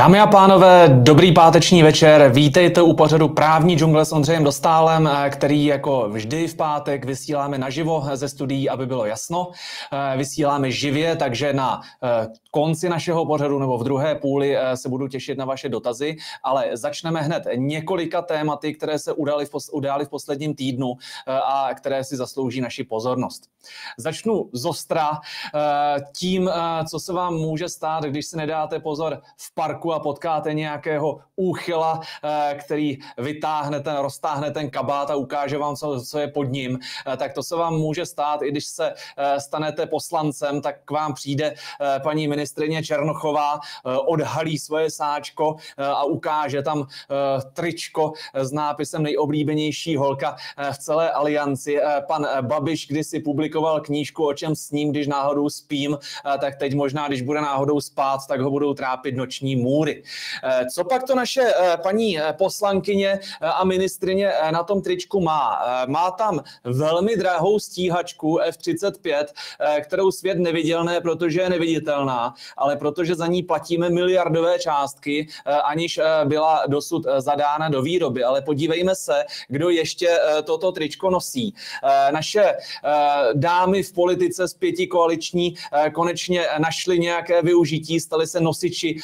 Dámy a pánové, dobrý páteční večer. Vítejte u pořadu Právní džungle s Ondřejem Dostálem, eh, který jako vždy v pátek vysíláme naživo ze studií, aby bylo jasno. Eh, vysíláme živě, takže na eh, konci našeho pořadu nebo v druhé půli se budu těšit na vaše dotazy, ale začneme hned několika tématy, které se udály v, udály v posledním týdnu a které si zaslouží naši pozornost. Začnu z ostra tím, co se vám může stát, když se nedáte pozor v parku a potkáte nějakého úchyla, eh, který vytáhne ten, roztáhne ten kabát a ukáže vám, co, co je pod ním, eh, tak to se vám může stát, i když se eh, stanete poslancem, tak k vám přijde paní ministrině Černochová, odhalí svoje sáčko a ukáže tam tričko s nápisem nejoblíbenější holka v celé alianci. Pan Babiš kdysi publikoval knížku O čem s ním, když náhodou spím, tak teď možná, když bude náhodou spát, tak ho budou trápit noční můry. Eh, co pak to naše eh, paní eh, poslankyně a ministrině na tom tričku má? Má tam velmi drahou stíhačku F-35, kterou svět neviděl, ne protože je neviditelná, ale protože za ní platíme miliardové částky, aniž byla dosud zadána do výroby. Ale podívejme se, kdo ještě toto tričko nosí. Naše dámy v politice z pěti koaliční konečně našly nějaké využití, staly se nosiči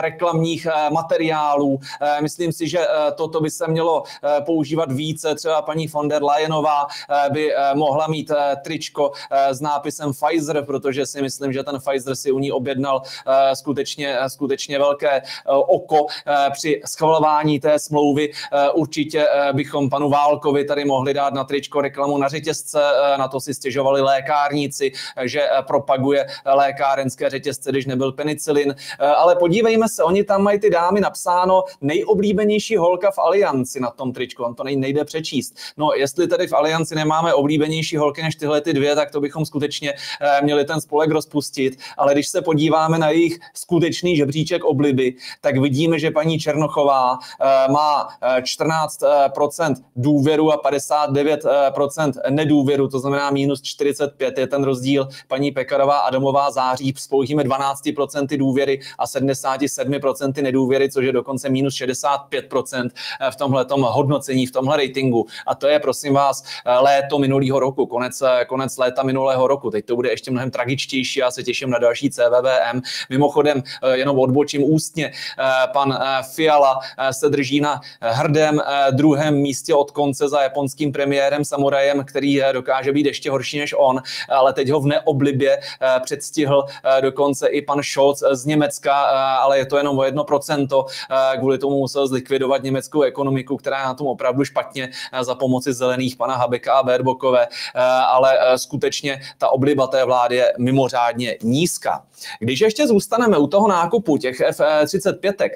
reklamních eh, materiálů. Eh, myslím si, že eh, toto by se mělo používat více. Třeba paní von der Leyenová by mohla mít tričko s nápisem Pfizer, protože si myslím, že ten Pfizer si u ní objednal skutečně, skutečně velké oko při schvalování té smlouvy. Určitě bychom panu Válkovi tady mohli dát na tričko reklamu na řetězce, na to si stěžovali lékárníci, že propaguje lékárenské řetězce, když nebyl penicilin. Ale podívejme se, oni tam mají ty dámy napsáno nejoblíbenější holka v Alianci na tom tričku, on to nejde přečíst. No, jestli tady v Alianci nemáme oblíbenější holky než tyhle ty dvě, tak to bychom skutečně eh, měli ten spolek rozpustit, ale když se podíváme na jejich skutečný žebříček obliby, tak vidíme, že paní Černochová eh, má 14% eh, důvěru a 59% nedůvěru, to znamená minus 45 je ten rozdíl. Paní Pekarová Adamová září s pouhými 12% důvěry a 77 4% nedůvěry, což je dokonce minus 65% eh, v tomhle hodnocení, v tomhle ratingu. A to je, prosím vás, eh, léto minulého roku, konec, eh, konec léta minulého roku. Teď to bude ještě mnohem tragičtější, já se těším na další CVVM. Mimochodem, jenom odbočím ústně, pan Fiala se drží na hrdém druhém místě od konce za japonským premiérem Samurajem, který dokáže být ještě horší než on, ale teď ho v neoblibě předstihl dokonce i pan Scholz z Německa, ale je to jenom o 1%. Eh, kvůli tomu musel zlikvidovat německou ekonomiku, která je na tom opravdu špatně eh, za pomoci zelených pana Habeka a Berbokové, eh, ale skutečně ta obliba té vlády je mimořádně nízká. Když ještě zůstaneme u toho nákupu těch F-35,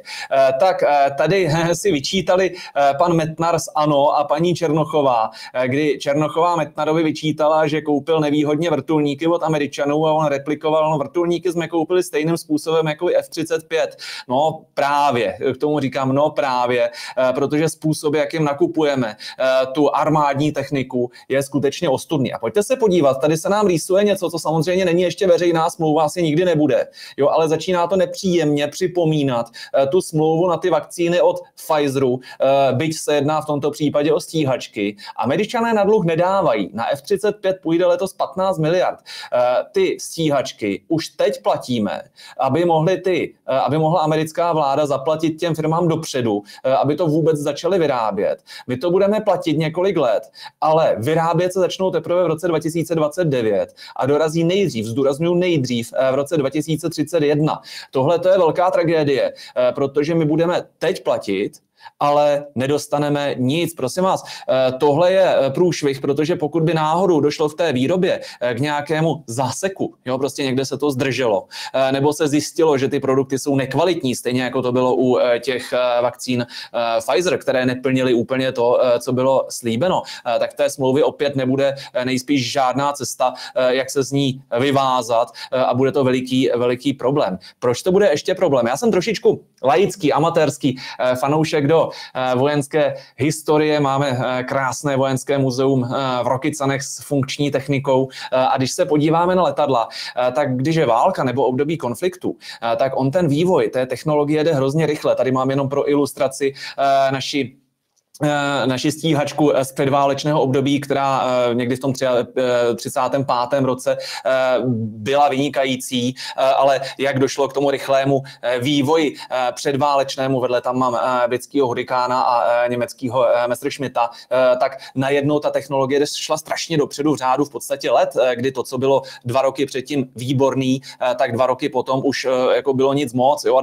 tak tady si vyčítali pan Metnar z ANO a paní Černochová, kdy Černochová Metnarovi vyčítala, že koupil nevýhodně vrtulníky od Američanů a on replikoval, no vrtulníky jsme koupili stejným způsobem jako F-35. No právě, k tomu říkám no právě, eh, protože způsob, jakým nakupujeme eh, tu armádní techniku, je skutečně ostudný. A pojďte se podívat, tady se nám rýsuje něco, co samozřejmě není ještě veřejná smlouva, asi nikdy nebude, jo, ale začíná to nepříjemně připomínat eh, tu smlouvu na ty vakcíny od Pfizeru, byť se jedná v tomto případě o stíhačky. Američané na dluh nedávají. Na F-35 půjde letos 15 miliard. Ty stíhačky už teď platíme, aby mohly ty, aby mohla americká vláda zaplatit těm firmám dopředu, eh, aby to vůbec začaly vyrábět. My to budeme platit několik let, ale vyrábět se začnou teprve v roce 2029 a dorazí nejdřív, zdůraznuju nejdřív, eh, v roce 2031. Tohle to je velká tragédie, eh, protože my budeme teď platit ale nedostaneme nic. Prosím vás, eh, tohle je eh, průšvih, protože pokud by náhodou došlo v té výrobě eh, k nějakému záseku, jo, prostě někde se to zdrželo, nebo se zjistilo, že ty produkty jsou nekvalitní, stejně jako to bylo u těch vakcín Pfizer, které neplnily úplně to, co bylo slíbeno, tak té smlouvy opět nebude nejspíš žádná cesta, jak se z ní vyvázat a bude to veliký, veliký problém. Proč to bude ještě problém? Já jsem trošičku laický, amatérský fanoušek do do vojenské historie. Máme krásné vojenské muzeum v Rokycanech s funkční technikou. A když se podíváme na letadla, tak když je válka nebo období konfliktu, tak on ten vývoj té technologie jde hrozně rychle. Tady mám jenom pro ilustraci naši Eh, naši stíhačku z předválečného období, která eh, někdy v tom 35. Eh, roce byla vynikající, ale jak došlo k tomu rychlému vývoji předválečnému, vedle tam mám britského hurikána a německého Messerschmitta, tak najednou ta technologie šla strašně dopředu v řádu v podstatě let, kdy to, co bylo dva roky předtím výborný, tak dva roky potom už jako bylo nic moc, jo, a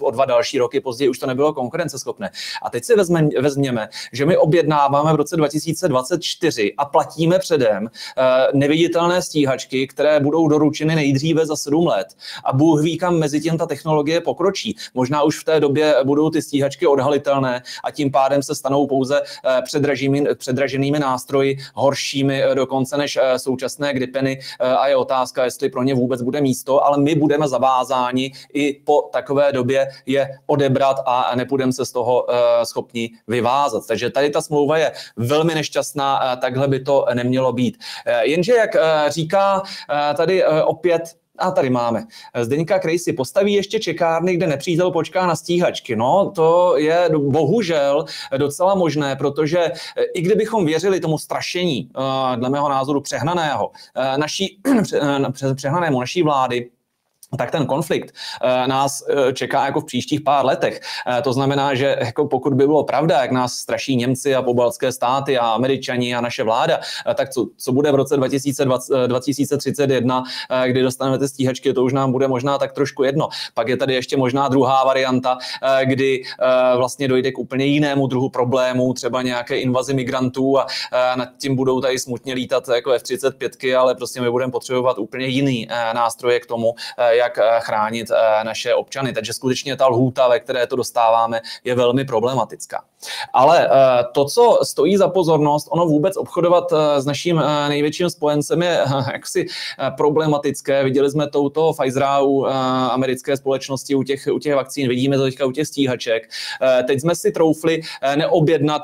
o dva další roky později už to nebylo konkurenceschopné. A teď si vezměme, že my objednáváme v roce 2024 a platíme předem eh, neviditelné stíhačky, které budou doručeny nejdříve za sedm let. A Bůh ví, kam mezi tím ta technologie pokročí. Možná už v té době budou ty stíhačky odhalitelné a tím pádem se stanou pouze eh, předraženými, předraženými nástroji, horšími eh, dokonce než současné gripeny a je otázka, jestli pro ně vůbec bude místo, ale my budeme zavázáni i po takové době je odebrat a nepůjdeme se z toho schopni vyvázat. Takže tady ta smlouva je velmi nešťastná, takhle by to nemělo být. Eh, jenže, jak eh, říká eh, tady opět a tady máme. Zdeňka Krejsi postaví ještě čekárny, kde nepřítel počká na stíhačky. No, to je bohužel docela možné, protože i kdybychom věřili tomu strašení, dle mého názoru přehnaného, naší, přehnanému naší vlády, tak ten konflikt uh, nás uh, čeká jako v příštích pár letech. Uh, to znamená, že jako pokud by bylo pravda, jak nás straší Němci a pobaltské státy a Američani a naše vláda, tak co, co bude v roce 2020, 2031, kdy dostaneme ty stíhačky, to už nám bude možná tak trošku jedno. Pak je tady ještě možná druhá varianta, kdy vlastně dojde k úplně jinému druhu problému, třeba nějaké invazi migrantů a nad tím budou tady smutně lítat jako F-35, ale prostě my budeme potřebovat úplně jiný nástroje k tomu, jak eh, chránit eh, naše občany. Takže skutečně ta lhůta, ve které to dostáváme, je velmi problematická. Ale eh, to, co stojí za pozornost, ono vůbec obchodovat s naším největším spojencem je jaksi problematické. Viděli jsme to u toho Pfizera, u americké společnosti, u těch, u těch vakcín, vidíme to teďka u těch stíhaček. Teď jsme si troufli neobjednat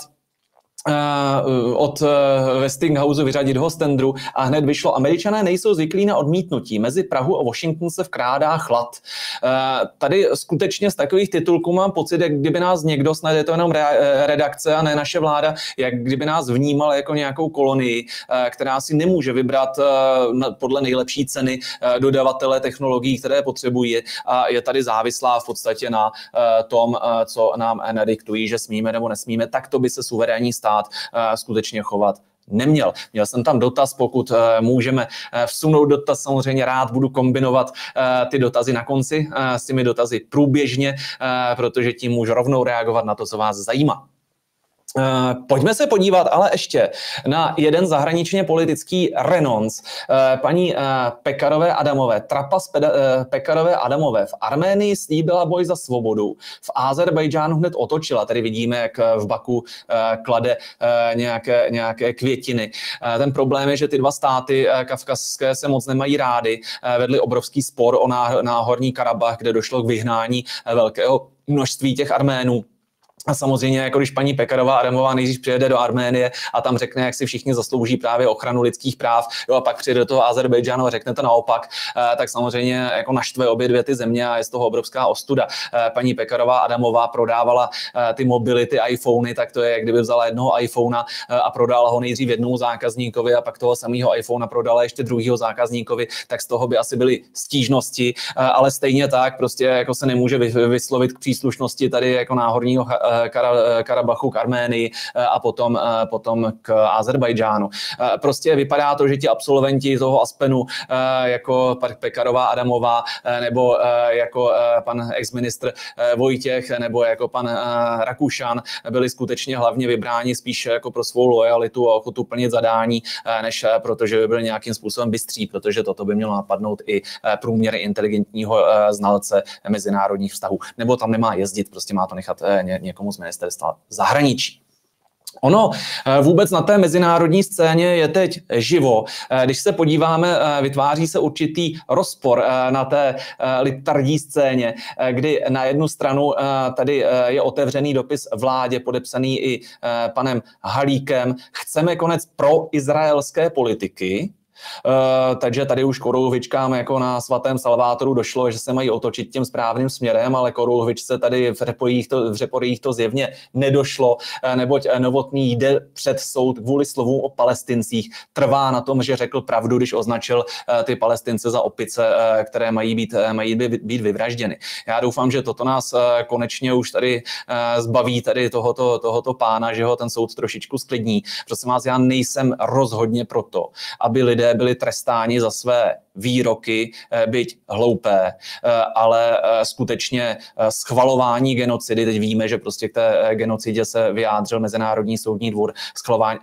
od uh, Westinghouse vyřadit ho z tendru a hned vyšlo, američané nejsou zvyklí na odmítnutí. Mezi Prahu a Washington se vkrádá chlad. Tady skutečně z takových titulků mám pocit, jak kdyby nás někdo, snad je to jenom redakce a ne naše vláda, jak kdyby nás vnímal jako nějakou kolonii, která si nemůže vybrat podle nejlepší ceny dodavatele technologií, které potřebují a je tady závislá v podstatě na tom, co nám nadiktují, že smíme nebo nesmíme, tak to by se suverénní stát stát eh, skutečně chovat neměl. Měl jsem tam dotaz, pokud eh, můžeme eh, vsunout dotaz, samozřejmě rád budu kombinovat ty dotazy na konci s těmi dotazy průběžně, protože tím můžu rovnou reagovat na to, co vás zajímá. Eh, pojďme se podívat ale ještě na jeden zahraničně politický renonc. Eh, paní eh, Pekarové Adamové, Trapas Pekarové Adamové v Arménii slíbila boj za svobodu. V Azerbajdžánu hned otočila. Tady vidíme, jak v Baku klade nějaké, nějaké květiny. Ten problém je, že ty dva státy kavkazské se moc nemají rády. Vedli obrovský spor o náhorní Karabach, kde došlo k vyhnání velkého množství těch Arménů a samozřejmě, jako když paní Pekarová Adamová nejdřív přijede do Arménie a tam řekne, jak si všichni zaslouží právě ochranu lidských práv, jo, a pak přijede do toho Azerbejdžánu a řekne to naopak, eh, tak samozřejmě jako naštve obě dvě ty země a je z toho obrovská ostuda. Eh, paní Pekarová Adamová prodávala eh, ty mobily, ty iPhony, tak to je, jak kdyby vzala jednoho iPhonea a prodala ho nejdřív jednomu zákazníkovi a pak toho samého iPhonea prodala ještě druhého zákazníkovi, tak z toho by asi byly stížnosti, ale stejně tak prostě jako se nemůže vyslovit k příslušnosti tady jako náhorního Karabachu, k Arménii eh, a potom, eh, potom k Azerbajdžánu. Eh, prostě vypadá to, že ti absolventi toho Aspenu, jako Pekarová Adamová, nebo jako pan exministr Vojtěch, nebo jako pan Rakušan, byli skutečně hlavně vybráni spíš jako pro svou lojalitu a ochotu plnit zadání, než protože by byli nějakým způsobem bystří, protože toto by mělo napadnout i průměr inteligentního znalce mezinárodních vztahů. Nebo tam nemá jezdit, prostě má to nechat někomu z ministerstva zahraničí. Ono eh, vůbec na té mezinárodní scéně je teď živo. Eh, když se podíváme, eh, vytváří se určitý rozpor na té litardní scéně, kdy na jednu stranu tady je otevřený dopis vládě, podepsaný i panem Halíkem. Chceme konec pro izraelské politiky, Uh, takže tady už Korouhvičkám jako na svatém Salvátoru došlo, že se mají otočit tím správným směrem, ale Korouhvičce tady v Řeporích to, v Řeporích to zjevně nedošlo, uh, neboť uh, Novotný jde před soud kvůli slovům o palestincích. Trvá na tom, že řekl pravdu, když označil ty palestince za opice, které mají být, mají být, vyvražděny. Já doufám, že toto nás konečně už tady zbaví tady tohoto, tohoto pána, že ho ten soud trošičku sklidní. Prosím vás, já nejsem rozhodně proto, aby lidé byli trestáni za své výroky, eh, byť hloupé, eh, ale eh, skutečně schvalování genocidy, teď víme, že prostě k té genocidě se vyjádřil Mezinárodní soudní dvůr,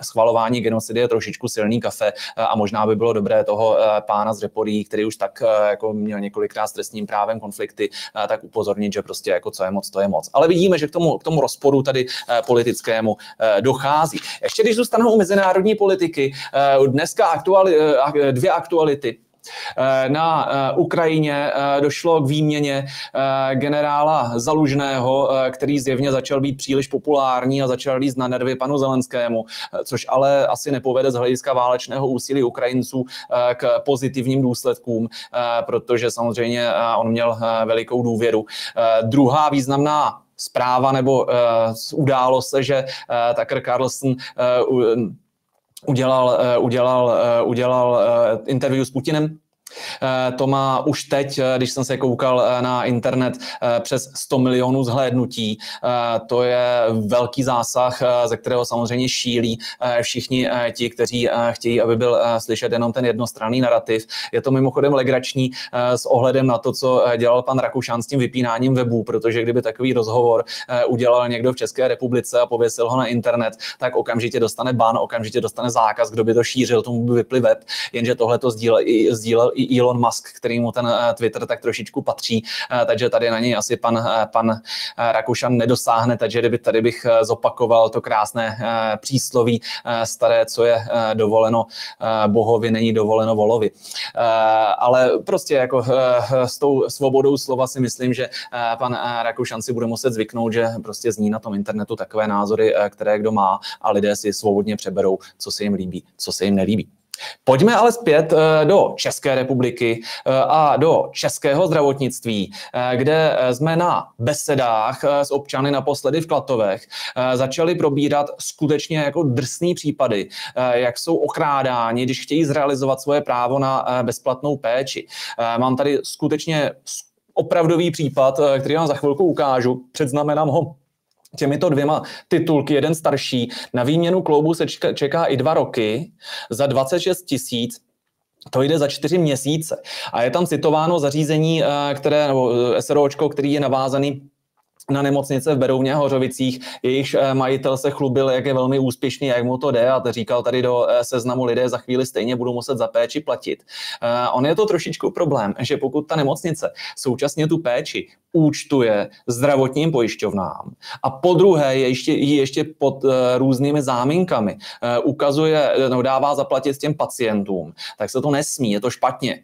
schvalování genocidy je trošičku silný kafe a možná by bylo dobré toho pána z Reporí, který už tak jako měl několikrát s trestním právem konflikty, tak upozornit, že prostě jako co je moc, to je moc. Ale vidíme, že k tomu, k tomu rozporu tady politickému dochází. Ještě když zůstanou u mezinárodní politiky, dneska aktuali, dvě aktuality. Eh, na eh, Ukrajině eh, došlo k výměně generála Zalužného, který zjevně začal být příliš populární a začal líst na nervy panu Zelenskému, což ale asi nepovede z hlediska válečného úsilí Ukrajinců k pozitivním důsledkům, protože samozřejmě on měl velikou důvěru. Druhá významná zpráva nebo událo se, že Tucker Carlson udělal, udělal, udělal interview s Putinem. Eh, to má už teď, eh, když jsem se koukal eh, na internet, přes 100 milionů zhlédnutí. To je velký zásah, ze kterého samozřejmě šílí všichni ti, kteří chtějí, aby byl slyšet jenom ten jednostranný narrativ. Je to mimochodem legrační s ohledem na to, co dělal pan Rakušan s tím vypínáním webů, protože kdyby takový rozhovor udělal někdo v České republice a pověsil ho na internet, tak okamžitě dostane ban, okamžitě dostane zákaz, kdo by to šířil, tomu by vypli web, jenže tohle to sdílel, sdílel i Elon Musk, který mu ten eh, Twitter tak trošičku patří, eh, takže tady na něj asi pan, eh, pan Rakušan nedosáhne, takže kdyby tady bych zopakoval to krásné přísloví staré, co je dovoleno bohovi, není dovoleno volovi. Ale prostě jako s tou svobodou slova si myslím, že pan Rakušan si bude muset zvyknout, že prostě zní na tom internetu takové názory, které kdo má a lidé si svobodně přeberou, co se jim líbí, co se jim nelíbí. Pojďme ale zpět eh, do České republiky eh, a do českého zdravotnictví, eh, kde jsme na besedách s občany naposledy v Klatovech začali probírat skutečně jako drsný případy, jak jsou okrádáni, když chtějí zrealizovat svoje právo na bezplatnou péči. Mám tady skutečně opravdový případ, který vám za chvilku ukážu, předznamenám ho těmito dvěma titulky, jeden starší, na výměnu kloubu se čeká i dva roky za 26 tisíc, to jde za čtyři měsíce. A je tam citováno zařízení, eh, které, nebo eh, SROčko, který je navázaný na nemocnice v Berouně a Hořovicích. Jejich eh, majitel se chlubil, jak je velmi úspěšný, jak mu to jde a říkal tady do eh, seznamu lidé za chvíli stejně budou muset za péči platit. Eh, on je to trošičku problém, že pokud ta nemocnice současně tu péči účtuje zdravotním pojišťovnám a po druhé je ještě, ještě pod různými záminkami ukazuje, no, dává zaplatit těm pacientům, tak se to nesmí, je to špatně.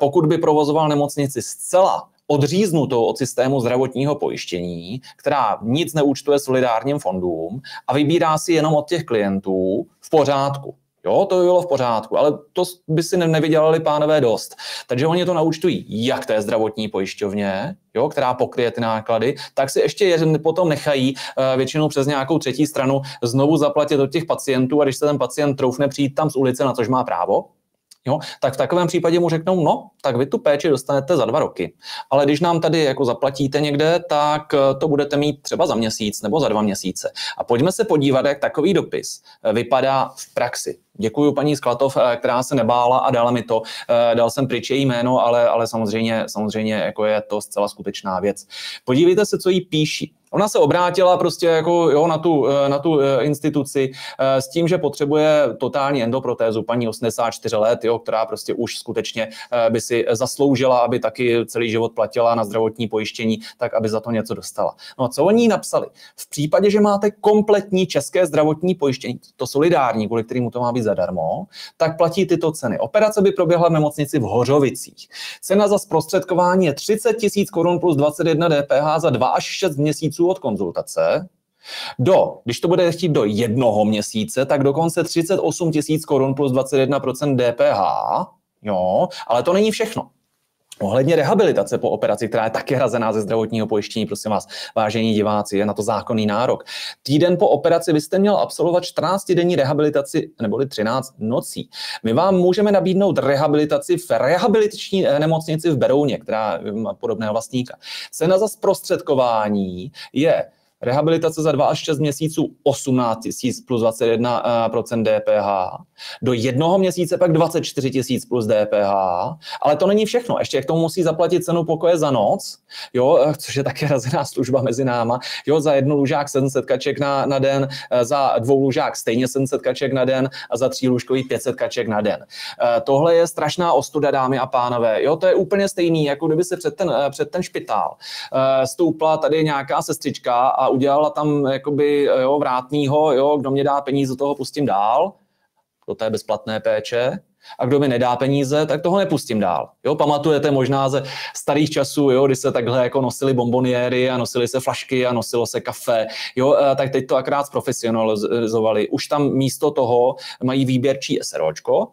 Pokud by provozoval nemocnici zcela odříznutou od systému zdravotního pojištění, která nic neúčtuje solidárním fondům a vybírá si jenom od těch klientů v pořádku. Jo, to by bylo v pořádku, ale to by si nevydělali pánové dost. Takže oni to naučtují jak té zdravotní pojišťovně, jo, která pokryje ty náklady, tak si ještě je potom nechají uh, většinou přes nějakou třetí stranu znovu zaplatit od těch pacientů a když se ten pacient troufne přijít tam z ulice, na což má právo, Jo, tak v takovém případě mu řeknou, no, tak vy tu péči dostanete za dva roky. Ale když nám tady jako zaplatíte někde, tak eh, to budete mít třeba za měsíc nebo za dva měsíce. A pojďme se podívat, jak takový dopis eh, vypadá v praxi. Děkuji paní Sklatov, eh, která se nebála a dala mi to. Dal jsem pryč její jméno, ale, ale samozřejmě, samozřejmě jako je to zcela skutečná věc. Podívejte se, co jí píší. Ona se obrátila prostě jako jo, na, tu, na tu instituci s tím, že potřebuje totální endoprotézu, paní 84 let, jo, která prostě už skutečně by si zasloužila, aby taky celý život platila na zdravotní pojištění, tak aby za to něco dostala. No a co oni napsali? V případě, že máte kompletní české zdravotní pojištění, to solidární, kvůli kterému to má být zadarmo, tak platí tyto ceny. Operace by proběhla v nemocnici v Hořovicích. Cena za zprostředkování je 30 tisíc korun plus 21 DPH za 2 až 6 měsíců od konzultace. Do, když to bude chtít do jednoho měsíce, tak dokonce 38 tisíc korun plus 21% DPH. Jo, ale to není všechno. Ohledně rehabilitace po operaci, která je taky hrazená ze zdravotního pojištění, prosím vás, vážení diváci, je na to zákonný nárok. Týden po operaci byste měl absolvovat 14-denní rehabilitaci neboli 13 nocí. My vám můžeme nabídnout rehabilitaci v rehabilitační eh, nemocnici v Berouně, která má podobného vlastníka. Cena za zprostředkování je Rehabilitace za 2 až 6 měsíců 18 tisíc plus 21% DPH. Do jednoho měsíce pak 24 tisíc plus DPH. Ale to není všechno. Ještě k tomu musí zaplatit cenu pokoje za noc, jo, což je také razená služba mezi náma. Jo, za jednu lůžák 700 kaček na, na den, za dvou lůžák stejně 700 kaček na den a za tří lůžkový 500 kaček na den. Eh, tohle je strašná ostuda, dámy a pánové. Jo, to je úplně stejný, jako kdyby se před ten, eh, před ten špitál eh, stoupla tady nějaká sestřička a udělala tam jakoby, jo, vrátnýho, jo, kdo mě dá peníze, toho pustím dál, do té bezplatné péče, a kdo mi nedá peníze, tak toho nepustím dál. Jo, pamatujete možná ze starých časů, jo, kdy se takhle jako nosili bomboniéry a nosili se flašky a nosilo se kafe, jo, tak teď to akrát zprofesionalizovali. Už tam místo toho mají výběrčí SROčko,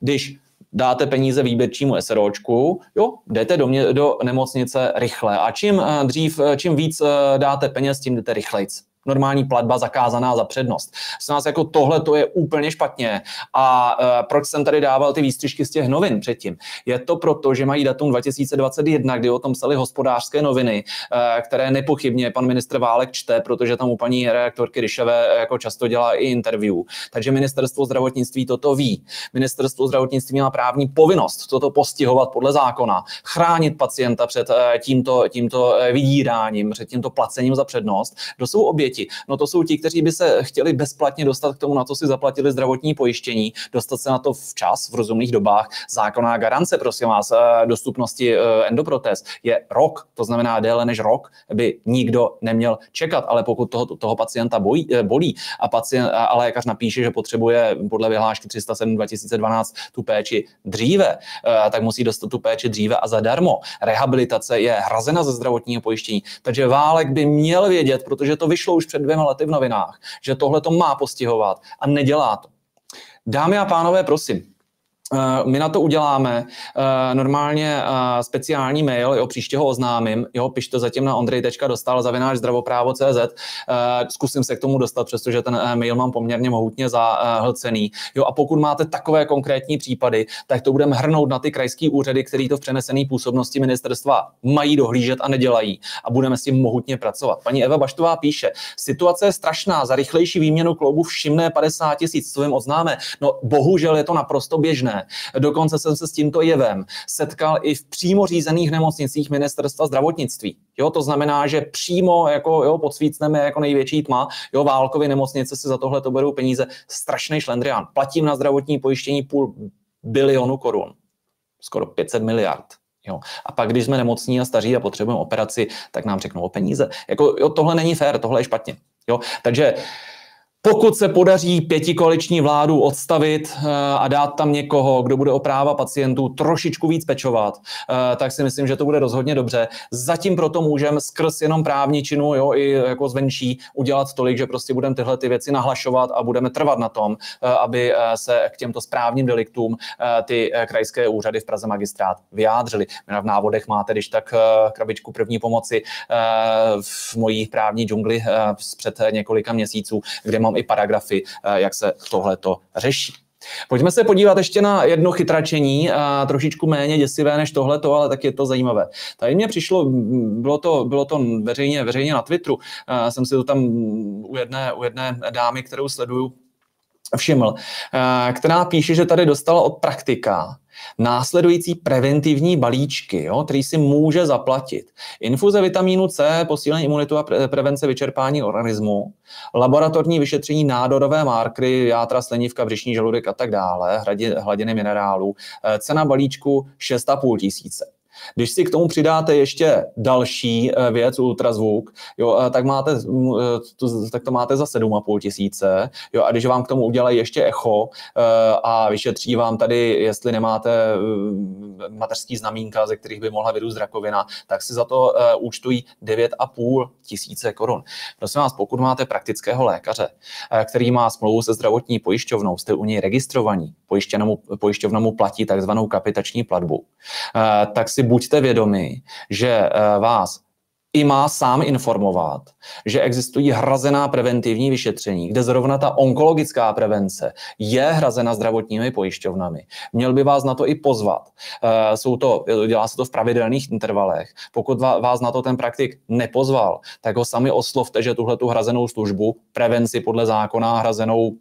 když dáte peníze výběrčímu SROčku, jo, jdete do, mě, do nemocnice rychle. A čím eh, dřív, eh, čím víc eh, dáte peněz, tím jdete rychlejc normální platba zakázaná za přednost. S nás jako tohle to je úplně špatně. A uh, proč jsem tady dával ty výstřižky z těch novin předtím? Je to proto, že mají datum 2021, kdy o tom psali hospodářské noviny, uh, které nepochybně pan ministr Válek čte, protože tam u paní reaktorky Ryšové jako často dělá i interview. Takže ministerstvo zdravotnictví toto ví. Ministerstvo zdravotnictví má právní povinnost toto postihovat podle zákona, chránit pacienta před uh, tímto, tímto vydíráním, před tímto placením za přednost. Kdo jsou oběti? Oběti? No to jsou ti, kteří by se chtěli bezplatně dostat k tomu, na co si zaplatili zdravotní pojištění, dostat se na to včas, v rozumných dobách. Zákonná garance, prosím vás, eh, dostupnosti eh, endoprotéz je rok, to znamená déle než rok by nikdo neměl čekat, ale pokud toho, toho pacienta bojí, eh, bolí a, pacient, a lékař napíše, že potřebuje podle vyhlášky 307 2012 tu péči dříve, tak musí dostat tu péči dříve a zadarmo. Rehabilitace je hrazena ze zdravotního pojištění, takže Válek by měl vědět, protože to vyšlo už před dvěma lety v novinách, že tohle to má postihovat a nedělá to. Dámy a pánové, prosím, my na to uděláme uh, normálně uh, speciální mail, jo, příště ho oznámím, jo, pište zatím na ondrej.dostal zavináč zdravoprávo.cz, zkusím se k tomu dostat, přestože ten mail mám poměrně mohutně zahlcený. Jo, a pokud máte takové konkrétní případy, tak to budeme hrnout na ty krajské úřady, které to v přenesené působnosti ministerstva mají dohlížet a nedělají a budeme s tím mohutně pracovat. Paní Eva Baštová píše, situace je strašná, za rychlejší výměnu kloubu všimné 50 tisíc, co jim oznáme. No bohužel je to naprosto běžné. Dokonce jsem se s tímto jevem setkal i v přímo řízených nemocnicích ministerstva zdravotnictví. Jo, to znamená, že přímo jako, jo, podsvícneme jako největší tma, jo, válkově nemocnice si za tohle to berou peníze, strašný šlendrián. Platím na zdravotní pojištění půl bilionu korun, skoro 500 miliard. Jo. A pak, když jsme nemocní a staří a potřebujeme operaci, tak nám řeknou o peníze. Jako, jo, tohle není fér, tohle je špatně. Jo. Takže pokud se podaří pětikoaliční vládu odstavit eh, a dát tam někoho, kdo bude o práva pacientů trošičku víc pečovat, eh, tak si myslím, že to bude rozhodně dobře. Zatím proto můžeme skrz jenom právní činu, jo, i jako zvenčí, udělat tolik, že prostě budeme tyhle ty věci nahlašovat a budeme trvat na tom, eh, aby se k těmto správním deliktům ty krajské úřady v Praze magistrát vyjádřili. V návodech máte, když tak krabičku první pomoci v mojí právní džungli před několika měsíců, kde mám i paragrafy, eh, jak se tohle to řeší. Pojďme se podívat ještě na jedno chytračení, a trošičku méně děsivé než tohleto, ale tak je to zajímavé. Tady mě přišlo, bylo to, bylo to veřejně, veřejně na Twitteru, jsem si to tam u jedné, u jedné dámy, kterou sleduju, všiml, která píše, že tady dostala od praktika následující preventivní balíčky, jo, který si může zaplatit. Infuze vitamínu C, posílení imunitu a pre- prevence vyčerpání organismu, laboratorní vyšetření nádorové markry, játra, slenivka, břišní žaludek a tak dále, hladiny minerálů, eh, cena balíčku 6,5 tisíce. Když si k tomu přidáte ještě další eh, věc, ultrazvuk, jo, eh, tak, máte, eh, tak to máte za 7,5 tisíce. Jo, a když vám k tomu udělají ještě echo a vyšetří vám tady, jestli nemáte mateřský znamínka, ze kterých by mohla vyrůst rakovina, tak si za to účtují 9,5 tisíce korun. Prosím vás, pokud máte praktického lékaře, který má smlouvu se zdravotní pojišťovnou, jste u něj registrovaní, pojišťovna platí takzvanou kapitační platbu, tak si buďte vědomi, že eh, vás i má sám informovat, že existují hrazená preventivní vyšetření, kde zrovna ta onkologická prevence je hrazena zdravotními pojišťovnami. Měl by vás na to i pozvat. Eh, jsou to, dělá se to v pravidelných intervalech. Pokud vás na to ten praktik nepozval, tak ho sami oslovte, že tuhle tu hrazenou službu, prevenci podle zákona hrazenou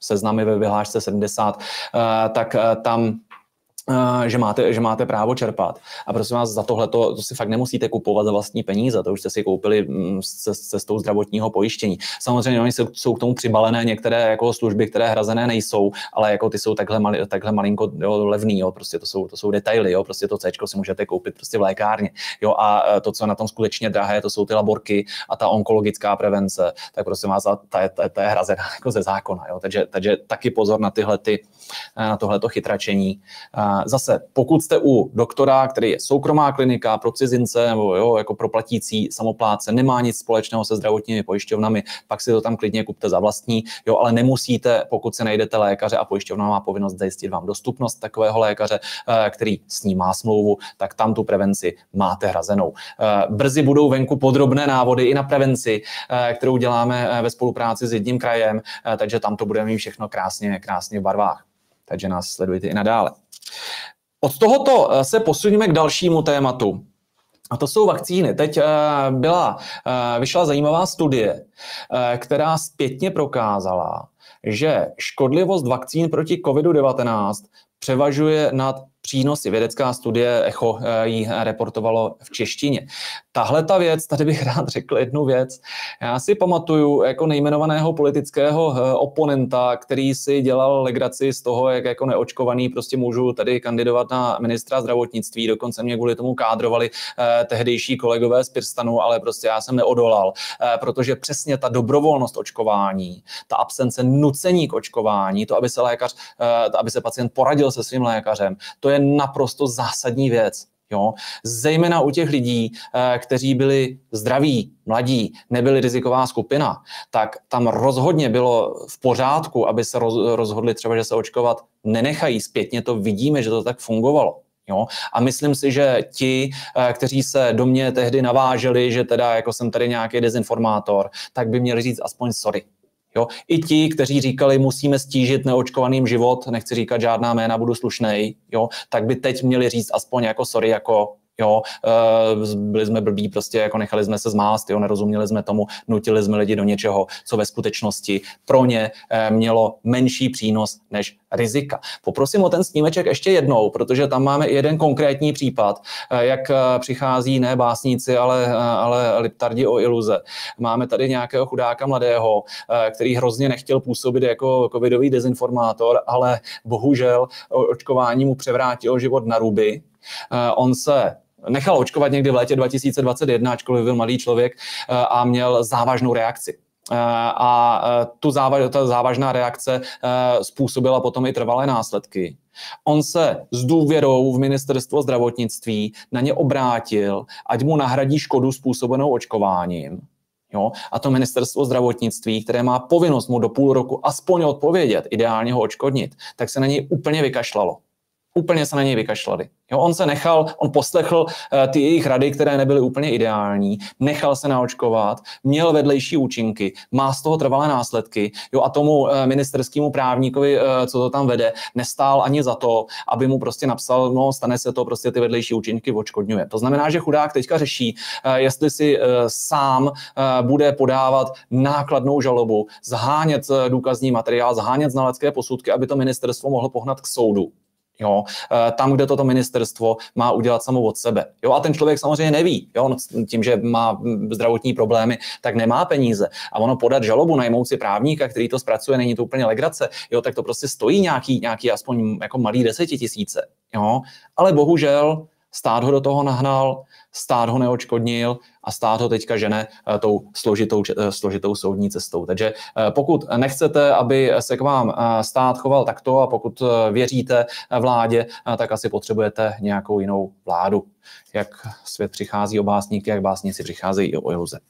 seznamy ve vyhlášce 70, eh, tak tam že máte, že máte právo čerpat. A prosím vás, za tohle to si fakt nemusíte kupovat za vlastní peníze, to už jste si koupili mm, se cestou zdravotního pojištění. Samozřejmě oni jsou k tomu přibalené některé jako služby, které hrazené nejsou, ale jako ty jsou takhle, mali, takhle malinko jo, levný, jo, prostě to jsou, to jsou detaily, jo, prostě to C si můžete koupit prostě v lékárně. Jo, a e, to, co na tom skutečně drahé, to jsou ty laborky a ta onkologická prevence, tak prosím vás, ta je, ta, ta je hrazená jako ze zákona. Jo. Takže, takže taky pozor na tyhle ty, na tohleto chytračení. Zase, pokud jste u doktora, který je soukromá klinika pro cizince nebo jo, jako pro platící samopláce, nemá nic společného se zdravotními pojišťovnami, pak si to tam klidně kupte za vlastní, jo, ale nemusíte, pokud se najdete lékaře a pojišťovna má povinnost zajistit vám dostupnost takového lékaře, eh, který s ním má smlouvu, tak tam tu prevenci máte hrazenou. Eh, brzy budou venku podrobné návody i na prevenci, eh, kterou děláme ve spolupráci s jedním krajem, takže tam to budeme mít všechno krásně, krásně v barvách. Takže nás sledujte i nadále. Od tohoto eh, se posuneme k dalšímu tématu. A to jsou vakcíny. Teď eh, byla, eh, vyšla zajímavá studie, která zpětně prokázala, že škodlivost vakcín proti COVID-19 převažuje nad přínosy. Vědecká studie ECHO eh, ji reportovalo v češtině. Tahle ta věc, tady bych rád řekl jednu věc. Já si pamatuju jako nejmenovaného politického eh, oponenta, který si dělal legraci z toho, jak jako neočkovaný prostě můžu tady kandidovat na ministra zdravotnictví. Dokonce mě kvůli tomu kádrovali eh, tehdejší kolegové z Pirstanu, ale prostě já jsem neodolal, protože přesně ta dobrovolnost očkování, ta absence nucení k očkování, to, aby se lékař, aby se pacient poradil se svým lékařem, to je naprosto zásadní věc. Jo? Zejména u těch lidí, eh, kteří byli zdraví, mladí, nebyli riziková skupina, tak tam rozhodně bylo v pořádku, aby se rozhodli třeba, že se očkovat nenechají. Zpětně to vidíme, že to tak fungovalo. Jo? A myslím si, že ti, eh, kteří se do mě tehdy naváželi, že teda jako jsem tady nějaký dezinformátor, tak by měli říct aspoň sorry. Jo? I ti, kteří říkali, musíme stížit neočkovaným život, nechci říkat žádná jména, budu slušnej, jo? tak by teď měli říct aspoň jako sorry, jako jo, eh, byli jsme blbí, prostě jako nechali jsme se zmást, jo, nerozuměli jsme tomu, nutili jsme lidi do něčeho, co ve skutečnosti pro ně eh, mělo menší přínos než rizika. Poprosím o ten snímeček ještě jednou, protože tam máme jeden konkrétní případ, eh, jak přichází ne básníci, ale, ale liptardi o iluze. Máme tady nějakého chudáka mladého, který hrozně nechtěl působit jako covidový dezinformátor, ale bohužel očkování mu převrátilo život na ruby. On se nechal očkovat někdy v létě 2021, ačkoliv byl malý člověk eh, a měl závažnou reakci. Eh, a eh, tu závaž, ta závažná reakce způsobila potom i trvalé následky. On se s důvěrou v ministerstvo zdravotnictví na ně obrátil, ať mu nahradí škodu způsobenou očkováním. Jo? A to ministerstvo zdravotnictví, které má povinnost mu do půl roku aspoň odpovědět, ideálně ho očkodnit, tak se na něj úplně vykašlalo. Úplně se na něj vykašlali. Jo, on se nechal, on poslechl uh, ty jejich rady, které nebyly úplně ideální, nechal se naočkovat, měl vedlejší účinky, má z toho trvalé následky. Jo, a tomu uh, ministerskému právníkovi, uh, co to tam vede, nestál ani za to, aby mu prostě napsal, no stane se to, prostě ty vedlejší účinky odškodňuje. To znamená, že chudák teďka řeší, uh, jestli si uh, sám uh, bude podávat nákladnou žalobu, zhánět uh, důkazní materiál, zhánět znalecké posudky, aby to ministerstvo mohlo pohnat k soudu. Jo, eh, tam, kde toto ministerstvo má udělat samo od sebe. Jo, a ten člověk samozřejmě neví, jo, tím, že má zdravotní problémy, tak nemá peníze. A ono podat žalobu, najmout si právníka, který to zpracuje, není to úplně legrace, jo, tak to prostě stojí nějaký, nějaký aspoň jako malý desetitisíce. Jo, ale bohužel stát ho do toho nahnal, stát ho neočkodnil a stát ho teďka žene eh, tou složitou, eh, složitou soudní cestou. Takže eh, pokud nechcete, aby se k vám stát choval takto a pokud věříte vládě, tak asi potřebujete nějakou jinou vládu. Jak svět přichází o básníky, jak básníci přicházejí o iluze.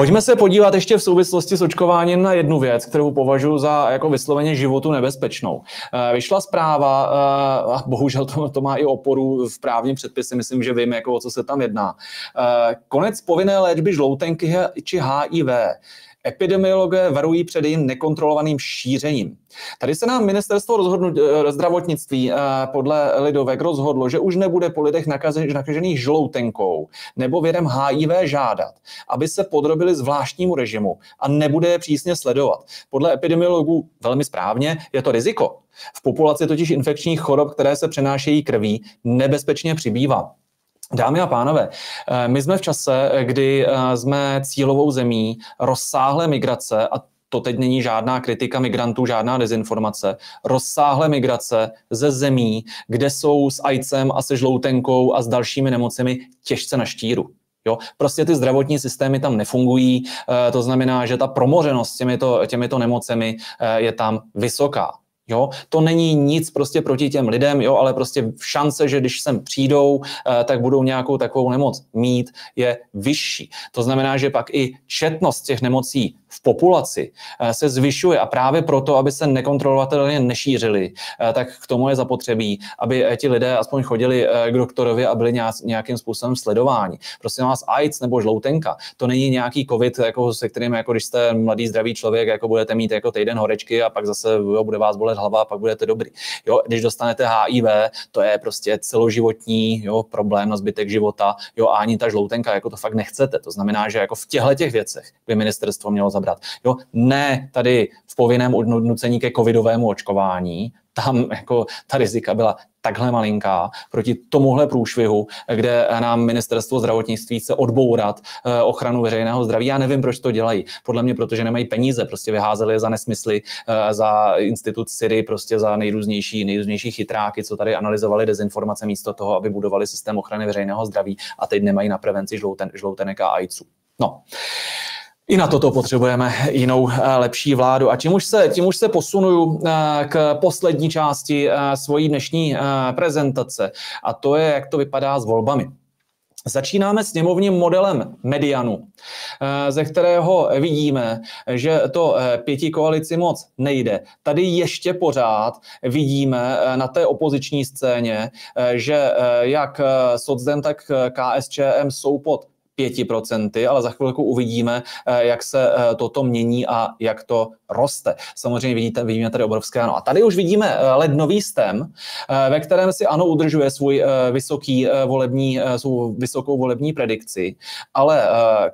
Pojďme se podívat ještě v souvislosti s očkováním na jednu věc, kterou považuji za jako vysloveně životu nebezpečnou. Eh, vyšla zpráva, eh, a bohužel to, to má i oporu v právním předpise, myslím, že vím, jako o co se tam jedná. Eh, konec povinné léčby žloutenky či HIV. Epidemiologové varují před jejím nekontrolovaným šířením. Tady se nám ministerstvo rozhodnu, eh, zdravotnictví eh, podle Lidovek rozhodlo, že už nebude po lidech nakažených žloutenkou nebo věrem HIV žádat, aby se podrobili zvláštnímu režimu a nebude je přísně sledovat. Podle epidemiologů velmi správně je to riziko. V populaci totiž infekčních chorob, které se přenášejí krví, nebezpečně přibývá. Dámy a pánové, eh, my jsme v čase, kdy eh, jsme cílovou zemí rozsáhlé migrace a to teď není žádná kritika migrantů, žádná dezinformace. Rozsáhlé migrace ze zemí, kde jsou s AIDSem a se žloutenkou a s dalšími nemocemi těžce na štíru. Jo? Prostě ty zdravotní systémy tam nefungují, eh, to znamená, že ta promořenost těmito, těmito nemocemi je tam vysoká. Jo, to není nic prostě proti těm lidem, jo, ale prostě šance, že když sem přijdou, eh, tak budou nějakou takovou nemoc mít, je vyšší. To znamená, že pak i četnost těch nemocí v populaci eh, se zvyšuje a právě proto, aby se nekontrolovatelně nešířili, eh, tak k tomu je zapotřebí, aby ti lidé aspoň chodili k doktorovi a byli nějakým způsobem sledováni. Prosím vás, AIDS nebo žloutenka, to není nějaký covid, jako se kterým, jako když jste mladý zdravý člověk, jako budete mít jako týden horečky a pak zase jo, bude vás bolet hlava a pak budete dobrý. Jo, když dostanete HIV, to je prostě celoživotní jo, problém na zbytek života, jo, a ani ta žloutenka, jako to fakt nechcete. To znamená, že jako v těchto těch věcech by ministerstvo mělo zabrat. Jo, ne tady v povinném odnucení ke covidovému očkování, tam jako ta rizika byla takhle malinká proti tomuhle průšvihu, kde nám ministerstvo zdravotnictví chce odbourat eh, ochranu veřejného zdraví. Já nevím, proč to dělají. Podle mě, protože nemají peníze, prostě vyházeli je za nesmysly, eh, za institut Siri, prostě za nejrůznější, nejrůznější chytráky, co tady analyzovali dezinformace místo toho, aby budovali systém ochrany veřejného zdraví a teď nemají na prevenci žlouten, žloutenek a AIDSu. No. I na toto potřebujeme jinou eh, lepší vládu. A tím už se, tím už se posunuju eh, k poslední části eh, svojí dnešní prezentace. A to je, jak to vypadá s volbami. Začínáme s sněmovním modelem medianu, ze kterého vidíme, že to pěti koalici moc nejde. Tady ještě pořád vidíme na té opoziční scéně, že jak Socdem, tak KSČM jsou pod 5%, ale za chvilku uvidíme, eh, jak se eh, toto mění a jak to roste. Samozřejmě vidíte, vidíme tady obrovské ano. A tady už vidíme eh, lednový stem, ve kterém si ano udržuje svůj vysoký volební, svou vysokou volební predikci, ale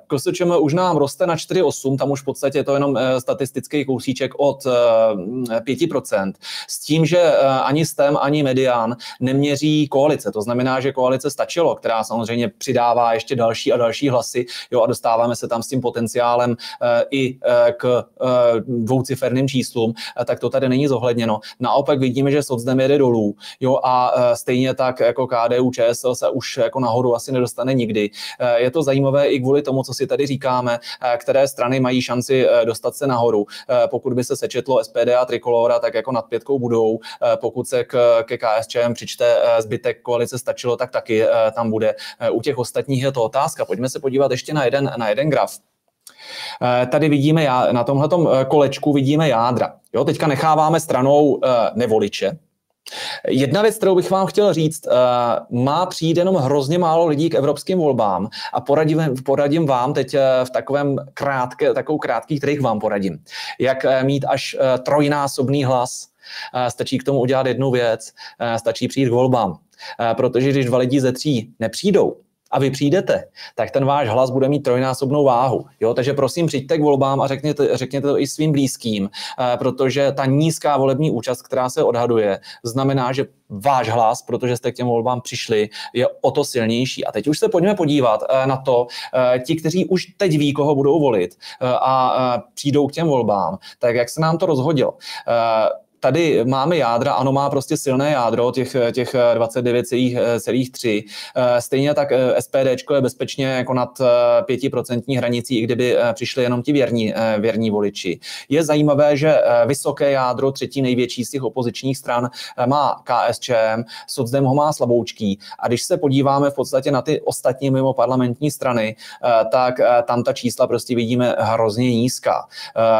KSČM už nám roste na 4,8, tam už v podstatě je to jenom statistický kousíček od 5%, s tím, že ani stem, ani medián neměří koalice. To znamená, že koalice stačilo, která samozřejmě přidává ještě další a další další hlasy jo, a dostáváme se tam s tím potenciálem eh, i eh, k eh, dvouciferným číslům, tak to tady není zohledněno. Naopak vidíme, že socdem jede dolů jo, a stejně tak jako KDU, ČSL se už jako nahoru asi nedostane nikdy. Je to zajímavé i kvůli tomu, co si tady říkáme, které strany mají šanci dostat se nahoru. Pokud by se sečetlo SPD a Trikolora, tak jako nad pětkou budou. Pokud se k, ke KSČM přičte zbytek koalice stačilo, tak taky tam bude. U těch ostatních je to otázka. Pojďme Pojďme se podívat ještě na jeden, na jeden graf. Eh, tady vidíme, na tomhle kolečku vidíme jádra. Jo, teďka necháváme stranou eh, nevoliče, Jedna věc, kterou bych vám chtěl říct, má přijít jenom hrozně málo lidí k evropským volbám a poradím, poradím vám teď v takovém krátké, takovou krátký kterých vám poradím. Jak mít až trojnásobný hlas. Stačí k tomu udělat jednu věc, stačí přijít k volbám. Protože když dva lidi ze tří nepřijdou, a vy přijdete, tak ten váš hlas bude mít trojnásobnou váhu. Jo? Takže prosím, přijďte k volbám a řekněte, řekněte to i svým blízkým, eh, protože ta nízká volební účast, která se odhaduje, znamená, že váš hlas, protože jste k těm volbám přišli, je o to silnější. A teď už se pojďme podívat eh, na to, eh, ti, kteří už teď ví, koho budou volit a přijdou k těm volbám, tak jak se nám to rozhodilo tady máme jádra, ano, má prostě silné jádro, těch, těch 29,3. Eh, stejně tak eh, SPD je bezpečně jako nad 5% eh, hranicí, i kdyby přišli jenom ti věrní, věrní voliči. Je zajímavé, že vysoké jádro, třetí největší z těch opozičních stran, má KSČM, Socdem ho má slaboučký. A když se podíváme v podstatě na ty ostatní mimo parlamentní strany, tak tam ta čísla prostě vidíme hrozně nízká.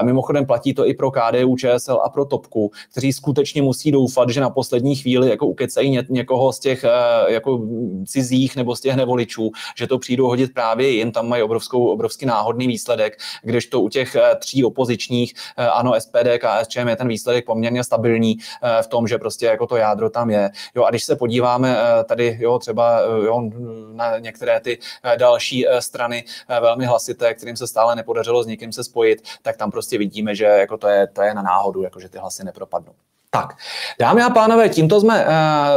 Mimochodem platí to i pro KDU, ČSL a pro Topku, kteří skutečně musí doufat, že na poslední chvíli jako ukecají ně, někoho z těch eh, jako cizích nebo z těch nevoličů, že to přijdou hodit právě jim, tam mají obrovskou, obrovský náhodný výsledek, to u těch eh, tří opozičních, eh, ano, SPD, KSČM je ten výsledek poměrně stabilní v tom, že prostě jako to jádro tam je. Jo, a když se podíváme tady, jo, třeba jo, na některé ty další strany velmi hlasité, kterým se stále nepodařilo s někým se spojit, tak tam prostě vidíme, že jako to je, to je na náhodu, jako že ty hlasy nepropadnou. Tak, dámy a pánové, tímto jsme uh,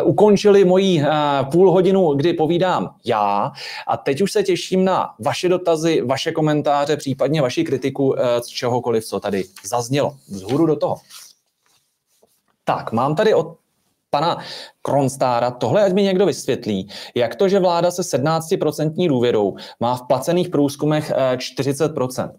ukončili moji uh, půl hodinu, kdy povídám já a teď už se těším na vaše dotazy, vaše komentáře, případně vaši kritiku uh, z čehokoliv, co tady zaznělo. Vzhůru do toho. Tak, mám tady od pana Kronstára, tohle ať mi někdo vysvětlí, jak to, že vláda se 17% důvěrou má v placených průzkumech 40%.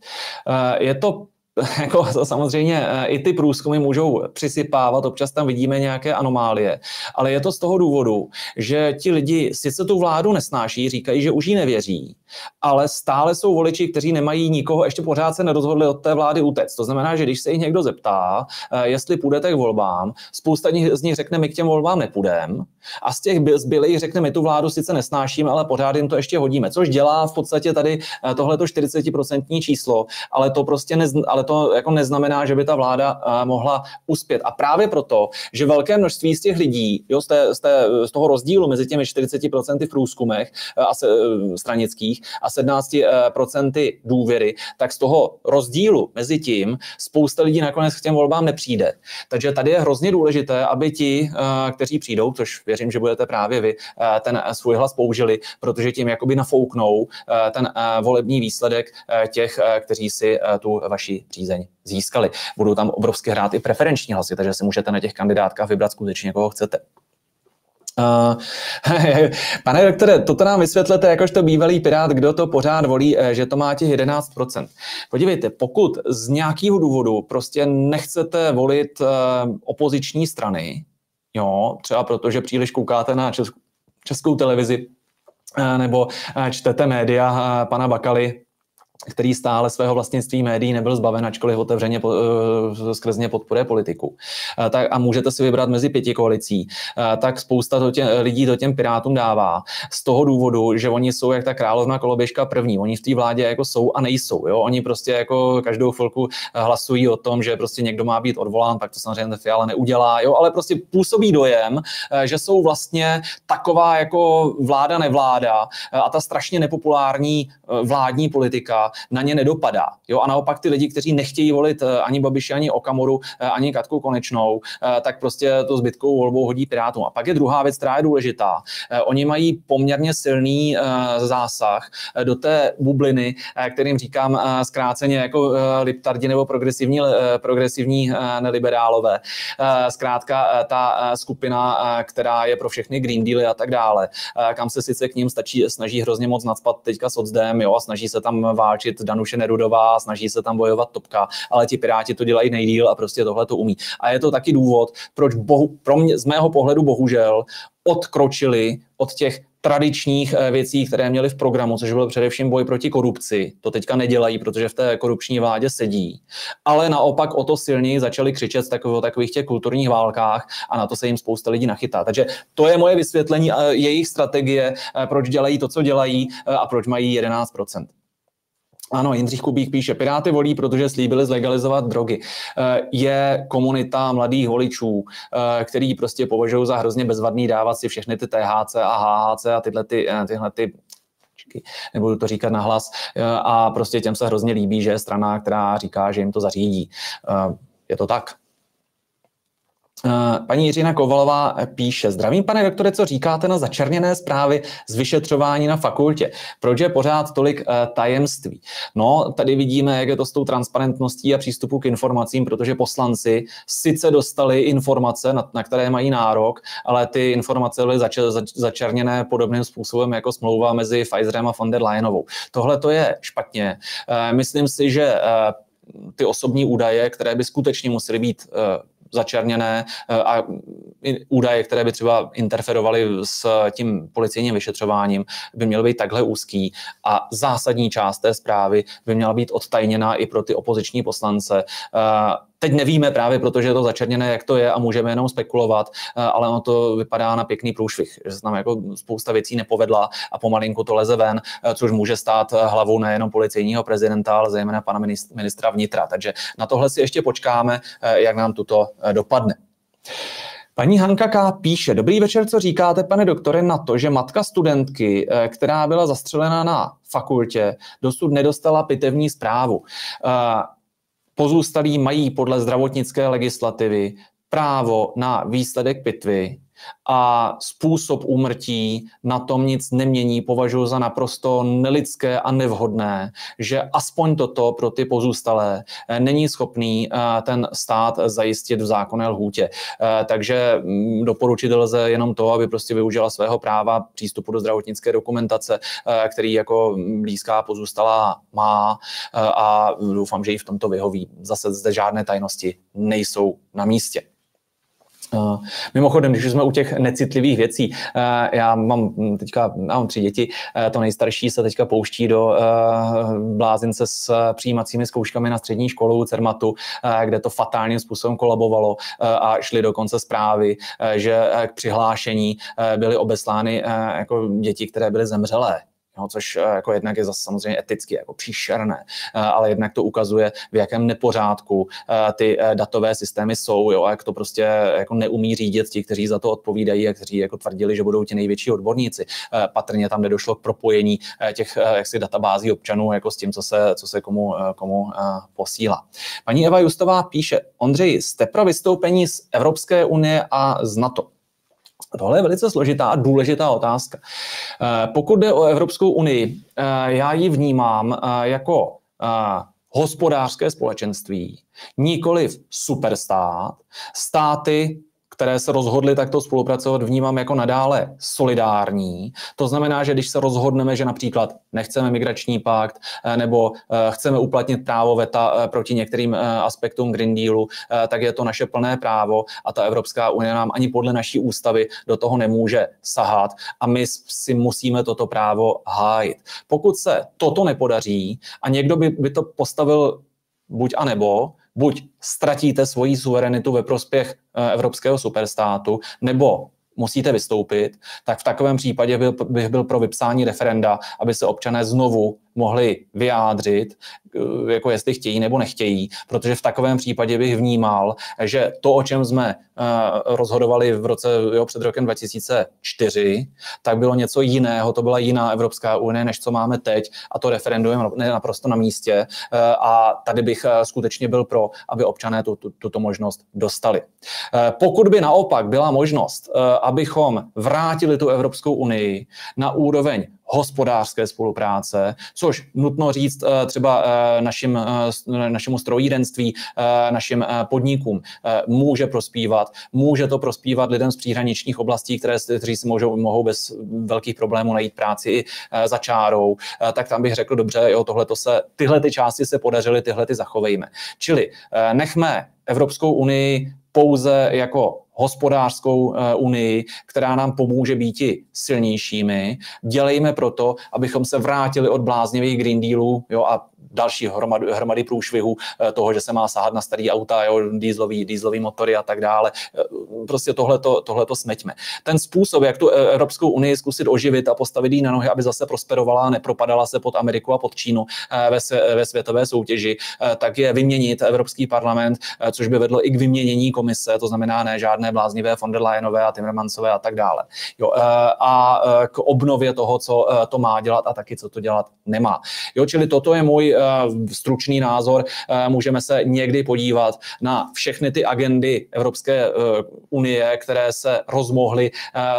Je to jako to samozřejmě eh, i ty průzkumy můžou přisypávat, občas tam vidíme nějaké anomálie, ale je to z toho důvodu, že ti lidi sice tu vládu nesnáší, říkají, že už jí nevěří, ale stále jsou voliči, kteří nemají nikoho, ještě pořád se nerozhodli od té vlády utéct. To znamená, že když se jich někdo zeptá, eh, jestli půjdete k volbám, spousta z nich řekne, my k těm volbám nepůjdeme, a z těch zbylých řekne, my tu vládu sice nesnášíme, ale pořád jim to ještě hodíme, což dělá v podstatě tady eh, tohleto 40% číslo, ale to prostě nez, ale to jako neznamená, že by ta vláda eh, mohla uspět. A právě proto, že velké množství z těch lidí, jo, z, té, z, té, z toho rozdílu mezi těmi 40% v průzkumech a se, stranických, a 17% důvěry, tak z toho rozdílu mezi tím spousta lidí nakonec k těm volbám nepřijde. Takže tady je hrozně důležité, aby ti, eh, kteří přijdou, což věřím, že budete právě vy, eh, ten svůj hlas použili, protože tím jakoby nafouknou eh, ten volební výsledek těch, kteří si tu vaši přízeň získali. Budou tam obrovské hrát i preferenční hlasy, takže si můžete na těch kandidátkách vybrat skutečně, koho chcete. Uh, pane doktore, toto nám vysvětlete jakožto bývalý pirát, kdo to pořád volí, eh, že to má těch 11%. Podívejte, pokud z nějakého důvodu prostě nechcete volit uh, opoziční strany, jo, třeba protože příliš koukáte na českou, českou televizi, uh, nebo čtete média pana Bakaly, který stále svého vlastnictví médií nebyl zbaven, ačkoliv otevřeně uh, skrz ně podporuje politiku. Uh, tak, a můžete si vybrat mezi pěti koalicí. Uh, tak spousta to tě, lidí to těm pirátům dává. Z toho důvodu, že oni jsou jak ta královna koloběžka první. Oni v té vládě jako jsou a nejsou. Jo? Oni prostě jako každou chvilku hlasují o tom, že prostě někdo má být odvolán, pak to samozřejmě Fiala neudělá, jo? ale prostě působí dojem, že jsou vlastně taková jako vláda nevláda a ta strašně nepopulární vládní politika na ně nedopadá. Jo? A naopak ty lidi, kteří nechtějí volit eh, ani Babiši, ani Okamoru, eh, ani Katku Konečnou, eh, tak prostě to zbytkou volbou hodí Pirátům. A pak je druhá věc, která je důležitá. Oni mají poměrně silný zásah do té bubliny, kterým říkám zkráceně jako liptardi nebo progresivní, progresivní neliberálové. Zkrátka ta skupina, která je pro všechny Green Dealy a tak dále, kam se sice k ním stačí, snaží hrozně moc nadspat teďka s Ocdem, jo, a snaží se tam válčit tlačit Danuše Nerudová, snaží se tam bojovat topka, ale ti Piráti to dělají nejdíl a prostě tohle to umí. A je to taky důvod, proč bohu, pro mě, z mého pohledu bohužel odkročili od těch tradičních eh, věcí, které měli v programu, což byl především boj proti korupci. To teďka nedělají, protože v té korupční vládě sedí. Ale naopak o to silněji začali křičet o takových těch kulturních válkách a na to se jim spousta lidí nachytá. Takže to je moje vysvětlení eh, jejich strategie, eh, proč dělají to, co dělají a proč mají 11 ano, Jindřich Kubík píše, Piráty volí, protože slíbili zlegalizovat drogy. Eh, je komunita mladých voličů, eh, který prostě považují za hrozně bezvadný dávat si všechny ty THC a HHC a tyhle, ty, eh, tyhle ty nebudu to říkat nahlas, a prostě těm se hrozně líbí, že je strana, která říká, že jim to zařídí. Je to tak. Eh, paní Jiřina Kovalová píše, zdravím pane doktore, co říkáte na začerněné zprávy z vyšetřování na fakultě? Proč je pořád tolik uh, tajemství? No, tady vidíme, jak je to s tou transparentností a přístupu k informacím, protože poslanci sice dostali informace, na, na které mají nárok, ale ty informace byly zač, zač, začerněné podobným způsobem jako smlouva mezi Pfizerem a von der Leyenovou. Tohle to je špatně. Uh, myslím si, že ty osobní údaje, které by skutečně musely být začerněné eh, a údaje, které by třeba interferovaly s tím policejním vyšetřováním, by měly být takhle úzký a zásadní část té zprávy by měla být odtajněná i pro ty opoziční poslance. Teď nevíme právě, protože je to začerněné, jak to je a můžeme jenom spekulovat, eh, ale ono to vypadá na pěkný průšvih, že se nám jako spousta věcí nepovedla a pomalinku to leze ven, eh, což může stát eh, hlavou nejenom policejního prezidenta, ale zejména pana ministra vnitra. Takže na tohle si ještě počkáme, jak nám tuto dopadne. Paní Hanka K. píše, dobrý večer, co říkáte, pane doktore, na to, že matka studentky, která byla zastřelena na fakultě, dosud nedostala pitevní zprávu. Pozůstalí mají podle zdravotnické legislativy právo na výsledek pitvy a způsob úmrtí na tom nic nemění, považuji za naprosto nelidské a nevhodné, že aspoň toto pro ty pozůstalé eh, není schopný eh, ten stát zajistit v zákonné lhůtě. Eh, takže mm, doporučit lze jenom to, aby prostě využila svého práva přístupu do zdravotnické dokumentace, který jako blízká pozůstalá má a doufám, že i v tomto vyhoví. Zase zde žádné tajnosti nejsou na místě. Uh, mimochodem, když jsme u těch necitlivých věcí, uh, já mám teďka, já mám tři děti, uh, to nejstarší se teďka pouští do blázince s přijímacími zkouškami na střední školu Cermatu, kde to fatálním způsobem kolabovalo a šly dokonce zprávy, že k přihlášení byly obeslány jako děti, které byly zemřelé No, což eh, jako jednak je zase samozřejmě eticky jako příšerné, eh, ale jednak to ukazuje, v jakém nepořádku eh, ty datové systémy jsou, jo, a jak to prostě jako neumí řídit ti, kteří za to odpovídají a kteří jako tvrdili, že budou ti největší odborníci. Patrně tam nedošlo k propojení těch jaksi databází občanů jako s tím, co se, co se komu, komu posílá. Paní Eva Justová píše, Ondřej, jste pro vystoupení z Evropské unie a z NATO. Tohle je velice složitá a důležitá otázka. Eh, pokud jde o Evropskou unii, eh, já ji vnímám eh, jako hospodářské společenství, nikoli superstát, státy které se rozhodly takto spolupracovat, vnímám jako nadále solidární. To znamená, že když se rozhodneme, že například nechceme migrační pakt eh, nebo eh, chceme uplatnit právo VETA eh, proti některým aspektům Green Dealu, tak je to naše plné právo a ta Evropská unie nám ani podle naší ústavy do toho nemůže sahat a my si musíme toto právo hájit. Pokud se toto nepodaří a někdo by, by to postavil buď a nebo, buď ztratíte svoji suverenitu ve prospěch eh, evropského superstátu, nebo musíte vystoupit, tak v takovém případě bych byl pro vypsání referenda, aby se občané znovu mohli vyjádřit, jako jestli chtějí nebo nechtějí, protože v takovém případě bych vnímal, že to, o čem jsme eh, rozhodovali v roce jo, před rokem 2004, tak bylo něco jiného, to byla jiná Evropská unie, než co máme teď a to referendum je naprosto na místě eh, a tady bych skutečně byl pro, aby občané tu, tu, tuto možnost dostali. Pokud by naopak byla možnost, abychom vrátili tu Evropskou unii na úroveň hospodářské spolupráce, což nutno říct eh, třeba eh, našim, eh, našemu strojírenství, našim podnikům může prospívat. Může to prospívat lidem z příhraničních oblastí, které, kteří si můžou, mohou bez velkých problémů najít práci i za čárou. Tak tam bych řekl, dobře, jo, tohle se, tyhle ty části se podařily, tyhle ty zachovejme. Čili nechme Evropskou unii pouze jako hospodářskou unii, která nám pomůže být silnějšími. Dělejme proto, abychom se vrátili od bláznivých Green Dealů jo, a další hromady, hromady průšvihu eh, toho, že se má sahat na starý auta, jo, dýzlový, dýzlový motory a tak dále. Eh, prostě tohleto, tohleto smeťme. Ten způsob, jak tu eh, Evropskou unii zkusit oživit a postavit ji na nohy, aby zase prosperovala nepropadala se pod Ameriku a pod Čínu ve, ve světové soutěži, tak je vyměnit Evropský parlament, což by vedlo i k vyměnění komise, to znamená ne žádné bláznivé von der Leyenové a Timmermansové a tak dále. Jo, a k obnově toho, co to má dělat a taky, co to dělat nemá. Jo, čili toto je můj Eh, stručný názor, eh, můžeme se někdy podívat na všechny ty agendy Evropské eh, unie, které se rozmohly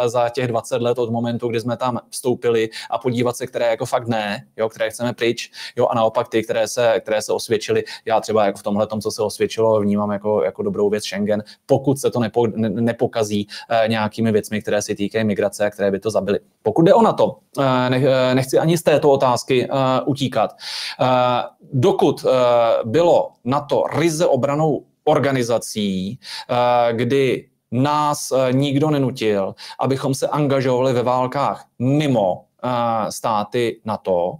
za těch 20 let od momentu, kdy jsme tam vstoupili a podívat se, které jako fakt ne, jo, které chceme pryč, jo, a naopak ty, které se, které se osvědčily. Já třeba jako v tomhle tom, co se osvědčilo, vnímám jako, jako dobrou věc Schengen, pokud se to nepo, ne, nepokazí nějakými věcmi, které se týkají migrace a které by to zabily. Pokud jde o na to, nechci ani z této otázky utíkat dokud eh, bylo na to ryze obranou organizací, eh, kdy nás eh, nikdo nenutil, abychom se angažovali ve válkách mimo státy NATO,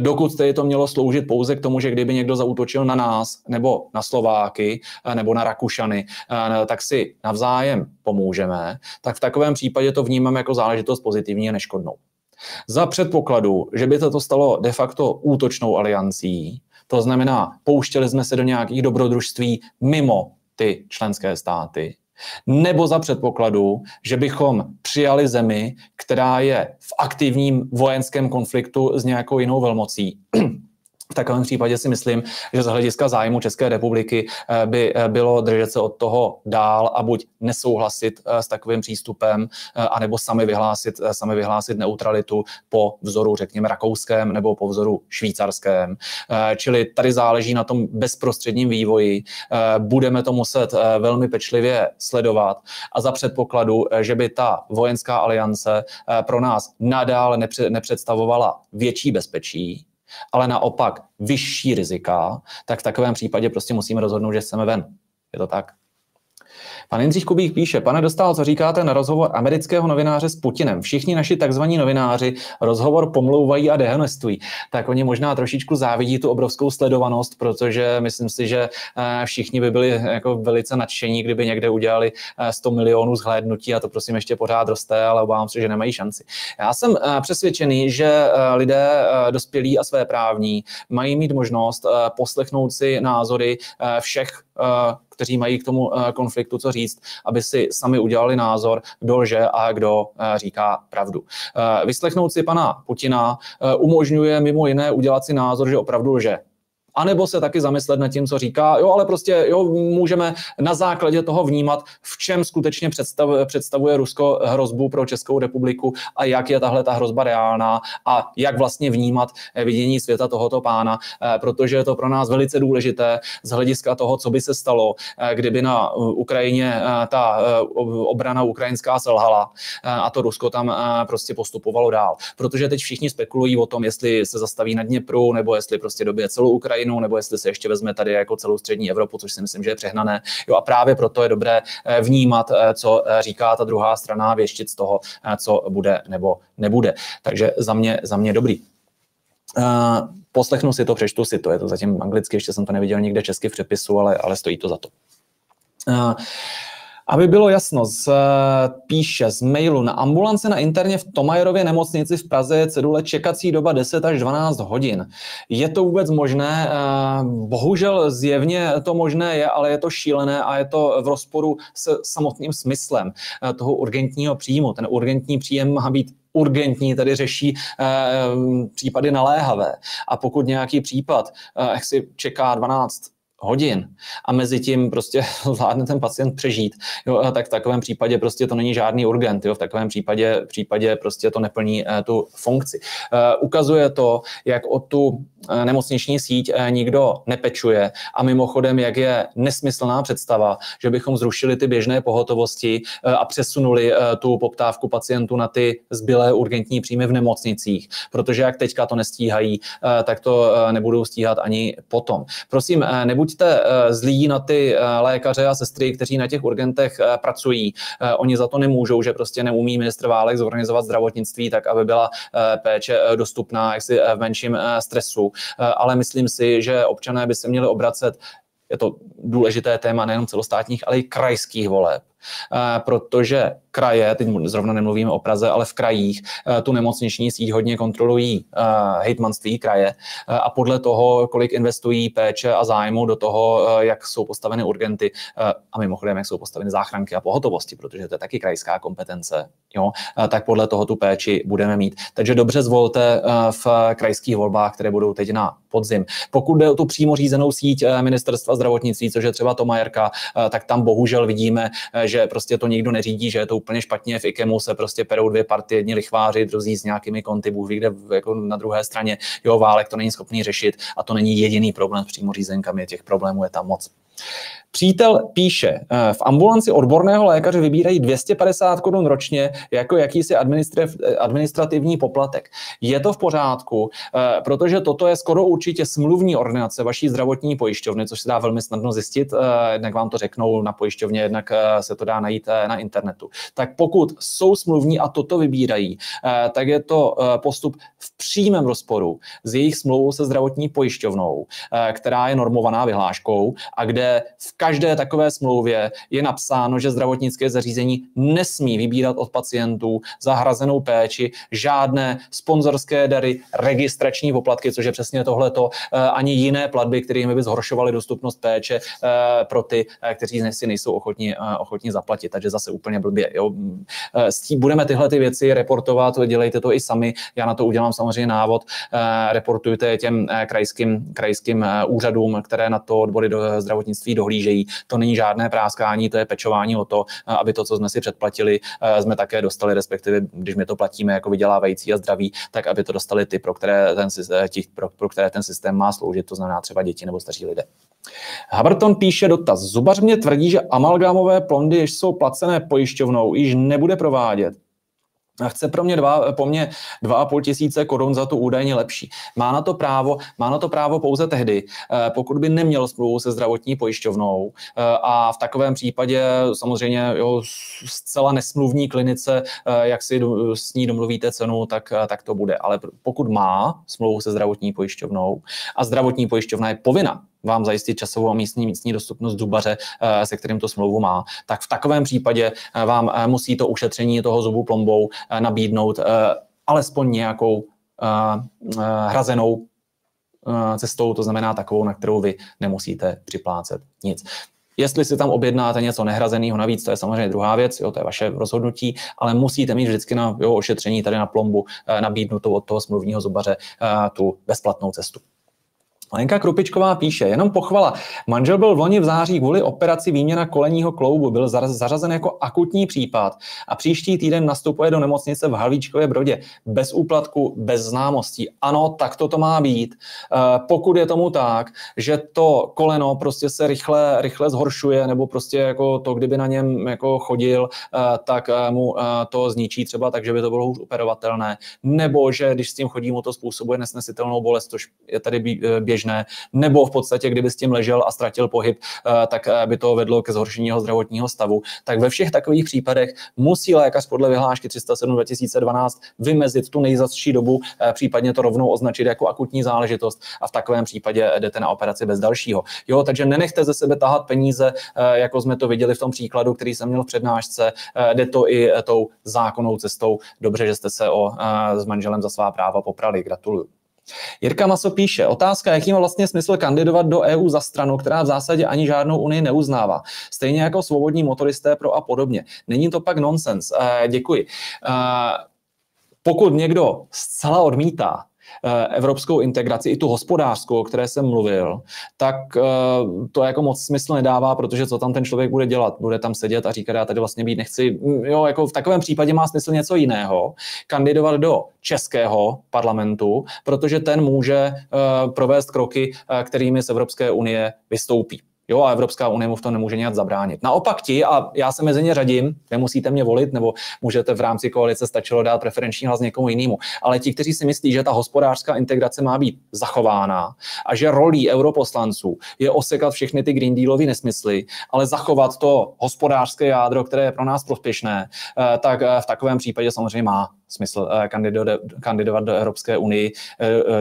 Dokud tedy to mělo sloužit pouze k tomu, že kdyby někdo zautočil na nás, nebo na Slováky, nebo na Rakušany, tak si navzájem pomůžeme, tak v takovém případě to vnímám jako záležitost pozitivní a neškodnou. Za předpokladu, že by to stalo de facto útočnou aliancí, to znamená, pouštěli jsme se do nějakých dobrodružství mimo ty členské státy, nebo za předpokladu, že bychom přijali zemi, která je v aktivním vojenském konfliktu s nějakou jinou velmocí. V takovém případě si myslím, že z hlediska zájmu České republiky eh, by eh, bylo držet se od toho dál a buď nesouhlasit eh, s takovým přístupem, anebo sami vyhlásit, sami vyhlásit neutralitu po vzoru, řekněme, rakouském nebo po vzoru švýcarském. Čili tady záleží na tom bezprostředním vývoji. Budeme to muset velmi pečlivě sledovat a za předpokladu, že by ta vojenská aliance pro nás nadále nepředstavovala větší bezpečí, ale naopak vyšší rizika, tak v takovém případě prostě musíme rozhodnout, že chceme ven. Je to tak? Pan Jindřich Kubík píše, pane Dostal, co říkáte na rozhovor amerického novináře s Putinem? Všichni naši takzvaní novináři rozhovor pomlouvají a dehonestují. Tak oni možná trošičku závidí tu obrovskou sledovanost, protože myslím si, že eh, všichni by byli jako velice nadšení, kdyby někde udělali 100 eh, milionů zhlédnutí a to prosím ještě pořád roste, ale obávám se, že nemají šanci. Já jsem eh, přesvědčený, že lidé dospělí a své právní mají mít možnost poslechnout si názory všech kteří mají k tomu eh, konfliktu co říct, aby si sami udělali názor, kdo lže a kdo eh, říká pravdu. Eh, vyslechnout si pana Putina umožňuje mimo jiné udělat si názor, že opravdu lže anebo se taky zamyslet nad tím, co říká. Jo, ale prostě jo, můžeme na základě toho vnímat, v čem skutečně představ, představuje Rusko hrozbu pro Českou republiku a jak je tahle ta hrozba reálná a jak vlastně vnímat eh, vidění světa tohoto pána, eh, protože je to pro nás velice důležité z hlediska toho, co by se stalo, eh, kdyby na Ukrajině ta obrana ukrajinská selhala a to Rusko tam prostě postupovalo dál. Protože teď všichni spekulují o tom, jestli se zastaví na Dněpru, nebo jestli prostě dobije celou Ukrajinu, Ukrajinu, nebo jestli se ještě vezme tady jako celou střední Evropu, což si myslím, že je přehnané. Jo, a právě proto je dobré eh, vnímat, eh, co eh, říká ta druhá strana, věštit z toho, co bude nebo nebude. Takže za mě, za mě dobrý. Poslechnu si to, přečtu si to, je to zatím anglicky, ještě jsem to neviděl nikde česky v přepisu, ale, ale stojí to za to. Aby bylo jasno, z, píše z mailu na ambulance na interně v Tomajerově nemocnici v Praze je cedule čekací doba 10 až 12 hodin. Je to vůbec možné? Eh, bohužel zjevně to možné je, ale je to šílené a je to v rozporu se samotným smyslem eh, toho urgentního příjmu. Ten urgentní příjem má být urgentní, tady řeší uh, případy naléhavé. A pokud nějaký případ, jak si čeká 12 hodin a mezi tím prostě zvládne ten pacient přežít, jo, tak v takovém případě prostě to není žádný urgent, jo, v takovém případě, případě prostě to neplní uh, tu funkci. Uh, ukazuje to, jak o tu Eh, nemocniční síť eh, nikdo nepečuje. A mimochodem, jak je nesmyslná představa, že bychom zrušili ty běžné pohotovosti eh, a přesunuli tu poptávku pacientů na ty zbylé urgentní příjmy v nemocnicích, protože jak teďka to nestíhají, tak to nebudou stíhat ani potom. Prosím, nebuď nebuďte zlí na ty lékaře a sestry, kteří na těch urgentech pracují. Oni za to nemůžou, že prostě neumí ministr Válek zorganizovat zdravotnictví tak, aby byla péče dostupná jaksi v menším stresu. Ale myslím si, že občané by se měli obracet je to důležité téma nejenom celostátních, ale i krajských voleb. Protože kraje, teď zrovna nemluvíme o Praze, ale v krajích eh, tu nemocniční síť hodně kontrolují eh, hejtmanství kraje eh, a podle toho, kolik investují péče a zájmu do toho, jak jsou postaveny urgenty a mimochodem, jak jsou postaveny záchranky a pohotovosti, protože to je taky krajská kompetence, jo, tak podle toho tu péči budeme mít. Takže dobře zvolte v krajských volbách, které budou teď na podzim. Pokud jde o tu přímo řízenou síť ministerstva zdravotnictví, což je třeba Tomajerka, tak tam bohužel vidíme, že prostě to nikdo neřídí, že je to úplně špatně. V IKEMu se prostě perou dvě partie, jedni lichváři, druzí s nějakými konty, Bůh kde jako na druhé straně. Jo, válek to není schopný řešit a to není jediný problém s přímo řízenkami, těch problémů je tam moc. Přítel píše, eh, v ambulanci odborného lékaře vybírají 250 korun ročně jako jakýsi administrativní poplatek. Je to v pořádku, eh, protože toto je skoro určitě smluvní ordinace vaší zdravotní pojišťovny, což se dá velmi snadno zjistit, eh, jednak vám to řeknou na pojišťovně, jednak se to dá najít na internetu. Tak pokud jsou smluvní a toto vybírají, tak je to postup v přímém rozporu s jejich smlouvou se zdravotní pojišťovnou, která je normovaná vyhláškou a kde v každé takové smlouvě je napsáno, že zdravotnické zařízení nesmí vybírat od pacientů za hrazenou péči žádné sponzorské dary, registrační poplatky, což je přesně tohleto, eh, ani jiné platby, kterými by zhoršovaly dostupnost péče eh, pro ty, eh, kteří si nejsou ochotní, ochotní zaplatit. Takže zase úplně blbě. Jo. Budeme tyhle ty věci reportovat, dělejte to i sami. Já na to udělám samozřejmě návod. Reportujte těm krajským, krajským úřadům, které na to odbory do zdravotnictví dohlíží dohlížejí. To není žádné práskání, to je pečování o to, aby to, co jsme si předplatili, eh, jsme také dostali, respektive když my to platíme jako vydělávající a zdraví, tak aby to dostali ty, pro které ten, eh, těch, pro, pro které ten systém má sloužit, to znamená třeba děti nebo staří lidé. Haberton píše dotaz. Zubař mě tvrdí, že amalgámové plondy, jež jsou placené pojišťovnou, již nebude provádět a chce pro mě dva, po mně 2,5 tisíce korun za tu údajně lepší. Má na to právo, má na to právo pouze tehdy, eh, pokud by neměl smlouvu se zdravotní pojišťovnou eh, a v takovém případě samozřejmě jo, zcela nesmluvní klinice, eh, jak si s ní domluvíte cenu, tak, tak to bude. Ale pokud má smlouvu se zdravotní pojišťovnou a zdravotní pojišťovna je povinna vám zajistit časovou a místní, místní dostupnost zubaře, eh, se kterým to smlouvu má, tak v takovém případě eh, vám eh, musí to ušetření toho zubu plombou nabídnout alespoň nějakou hrazenou cestou, to znamená takovou, na kterou vy nemusíte připlácet nic. Jestli si tam objednáte něco nehrazeného navíc, to je samozřejmě druhá věc, jo, to je vaše rozhodnutí, ale musíte mít vždycky na jo, ošetření tady na plombu nabídnutou od toho smluvního zubaře tu bezplatnou cestu. Lenka Krupičková píše, jenom pochvala. Manžel byl v loni v září kvůli operaci výměna kolenního kloubu, byl zařazen jako akutní případ a příští týden nastupuje do nemocnice v Halvíčkově Brodě. Bez úplatku, bez známostí. Ano, tak to to má být. Eh, pokud je tomu tak, že to koleno prostě se rychle, rychle zhoršuje, nebo prostě jako to, kdyby na něm jako chodil, eh, tak eh, mu to zničí třeba tak, že by to bylo už operovatelné. Nebo že když s tím chodí, mu to způsobuje nesnesitelnou bolest, což je tady běžné běžné, nebo v podstatě, kdyby s tím ležel a ztratil pohyb, eh, tak eh, by to vedlo ke zhoršení jeho zdravotního stavu. Tak ve všech takových případech musí lékař podle vyhlášky 307 2012 vymezit tu nejzastší dobu, eh, případně to rovnou označit jako akutní záležitost a v takovém případě jdete na operaci bez dalšího. Jo, takže nenechte ze sebe tahat peníze, jako jsme to viděli v tom příkladu, který jsem měl v přednášce. Jde to i tou zákonnou cestou. Dobře, že jste se o, s manželem za svá práva poprali. Gratuluju. Jirka Maso píše, otázka, jaký má vlastně smysl kandidovat do EU za stranu, která v zásadě ani žádnou unii neuznává. Stejně jako svobodní motoristé pro a podobně. Není to pak nonsens. Uh, děkuji. Uh, pokud někdo zcela odmítá Eh, evropskou integraci, i tu hospodářskou, o které jsem mluvil, tak eh, to jako moc smysl nedává, protože co tam ten člověk bude dělat? Bude tam sedět a říkat, já tady vlastně být nechci. Mm, jo, jako v takovém případě má smysl něco jiného. Kandidovat do českého parlamentu, protože ten může eh, provést kroky, kterými z Evropské unie vystoupí. Jo, a Evropská unie mu v tom nemůže nějak zabránit. Naopak ti, a já se mezi ně řadím, nemusíte mě volit, nebo můžete v rámci koalice stačilo dát preferenční hlas někomu jinému. Ale ti, kteří si myslí, že ta hospodářská integrace má být zachována a že rolí europoslanců je osekat všechny ty Green Dealové nesmysly, ale zachovat to hospodářské jádro, které je pro nás prospěšné, eh, tak eh, v takovém případě samozřejmě má smysl eh, kandidovat, do Evropské unie,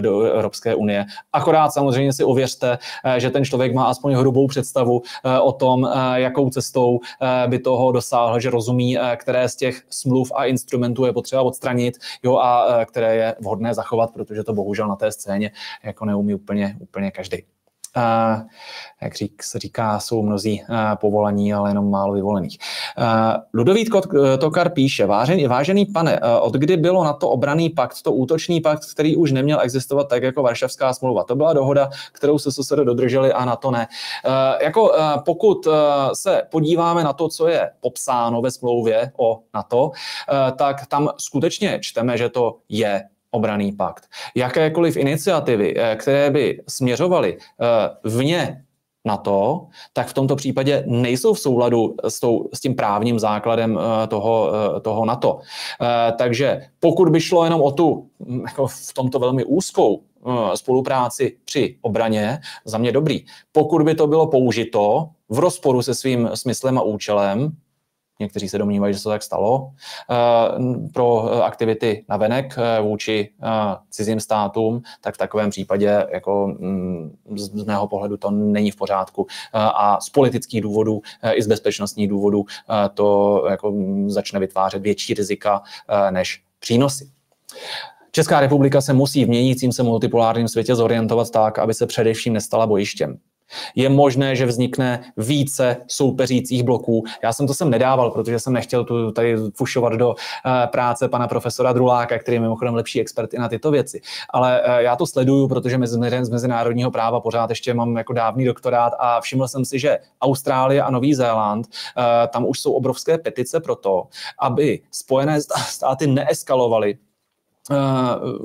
do Evropské unie. Akorát samozřejmě si ověřte, že ten člověk má aspoň hrubou představu o tom, jakou cestou by toho dosáhl, že rozumí, které z těch smluv a instrumentů je potřeba odstranit jo, a které je vhodné zachovat, protože to bohužel na té scéně jako neumí úplně, úplně každý jak řík, se říká, jsou mnozí povolaní, ale jenom málo vyvolených. Ludovít Tokar píše, vážený, vážený pane, od kdy bylo na to obraný pakt, to útočný pakt, který už neměl existovat tak jako Varšavská smlouva. To byla dohoda, kterou se SSR dodrželi a na to ne. Jako pokud se podíváme na to, co je popsáno ve smlouvě o NATO, tak tam skutečně čteme, že to je obraný pakt. Jakékoliv iniciativy, eh, které by směřovaly eh, vně na to, tak v tomto případě nejsou v souladu s, tou, s tím právním základem eh, toho, toho NATO. Takže pokud by šlo jenom o tu hm, jako v tomto velmi úzkou spolupráci při obraně, za mě dobrý. Pokud by to bylo použito v rozporu se svým smyslem a účelem, někteří se domnívají, že se to tak stalo, eh, pro aktivity na venek eh, vůči eh, cizím státům, tak v takovém případě jako mm, z mého pohledu to není v pořádku. A z politických důvodů i z bezpečnostních důvodů to jako mm, začne vytvářet větší rizika než přínosy. Česká republika se musí v měnícím se multipolárním světě zorientovat tak, aby se především nestala bojištěm. Je možné, že vznikne více soupeřících bloků. Já jsem to sem nedával, protože jsem nechtěl tu tady fušovat do uh, práce pana profesora Druláka, který je mimochodem lepší expert i na tyto věci. Ale uh, já to sleduju, protože z mezinárodního práva pořád ještě mám jako dávný doktorát a všiml jsem si, že Austrálie a Nový Zéland, uh, tam už jsou obrovské petice pro to, aby Spojené státy neeskalovaly Eh,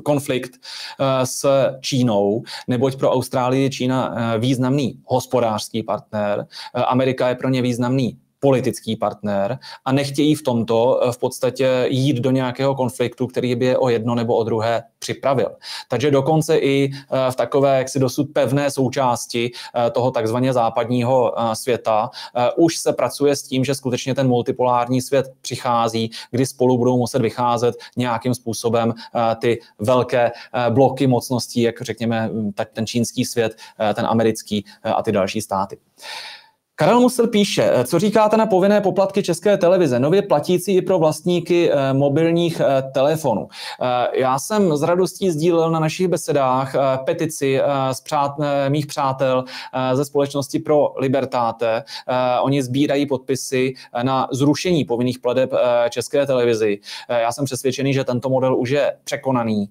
konflikt eh, s Čínou, neboť pro Austrálii je Čína eh, významný hospodářský partner, Amerika je pro ně významný politický partner a nechtějí v tomto v podstatě jít do nějakého konfliktu, který by je o jedno nebo o druhé připravil. Takže dokonce i v takové jaksi dosud pevné součásti toho takzvaně západního světa už se pracuje s tím, že skutečně ten multipolární svět přichází, kdy spolu budou muset vycházet nějakým způsobem ty velké bloky mocností, jak řekněme ten čínský svět, ten americký a ty další státy. Karel Musel píše, eh, co říkáte na povinné poplatky České televize, nově platící i pro vlastníky eh, mobilních eh, telefonů. Já jsem s radostí sdílel na našich besedách petici z přát, mých přátel ze společnosti pro Libertáte. Oni sbírají podpisy na zrušení povinných pladeb České televizi. Já jsem přesvědčený, že tento model už je překonaný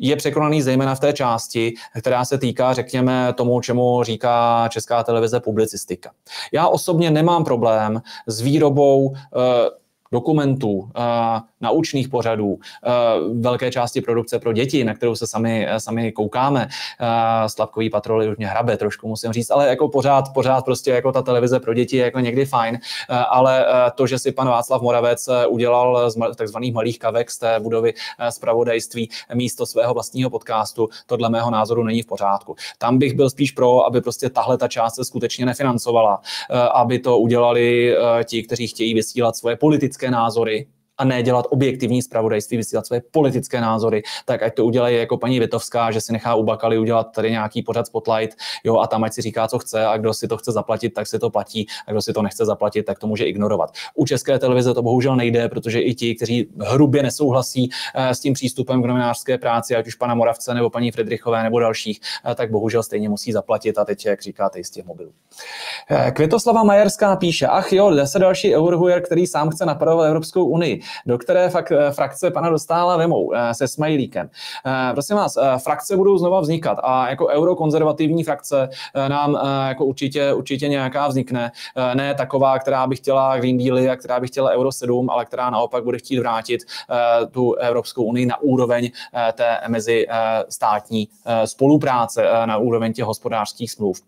je překonaný zejména v té části, která se týká, řekněme, tomu, čemu říká česká televize publicistika. Já osobně nemám problém s výrobou eh, dokumentů, eh, naučných pořadů, eh, velké části produkce pro děti, na kterou se sami, eh, sami koukáme. Slavkový patroly už mě hrabe trošku, musím říct, ale jako pořád, pořád prostě jako ta televize pro děti je jako někdy fajn, ale to, že si pan Václav Moravec udělal z takzvaných malých kavek z té budovy zpravodajství místo svého vlastního podcastu, to dle mého názoru není v pořádku. Tam bych byl spíš pro, aby prostě tahle ta část se skutečně nefinancovala, aby to udělali ti, kteří chtějí vysílat svoje politické názory a ne dělat objektivní zpravodajství, vysílat své politické názory, tak ať to udělají jako paní Vitovská, že si nechá u Bakaly udělat tady nějaký pořad Spotlight, jo, a tam ať si říká, co chce a kdo si to chce zaplatit, tak si to platí a kdo si to nechce zaplatit, tak to může ignorovat. U české televize to bohužel nejde, protože i ti, kteří hrubě nesouhlasí eh, s tím přístupem k novinářské práci, ať už pana Moravce nebo paní Friedrichové nebo dalších, eh, tak bohužel stejně musí zaplatit a teď, jak říkáte, z těch mobilů. Eh, Květoslava Majerská píše, ach jo, se další eurohujer, který sám chce napadovat Evropskou unii do které fakt eh, frakce pana Dostála vemou eh, se smajlíkem. Eh, prosím vás, frakce budou znova vznikat a jako eurokonzervativní frakce nám jako určitě, určitě nějaká vznikne. Ne taková, která by chtěla Green Dealy a která by chtěla Euro 7, ale která naopak bude chtít vrátit tu Evropskou unii na úroveň té mezi státní spolupráce, na úroveň těch hospodářských smluv.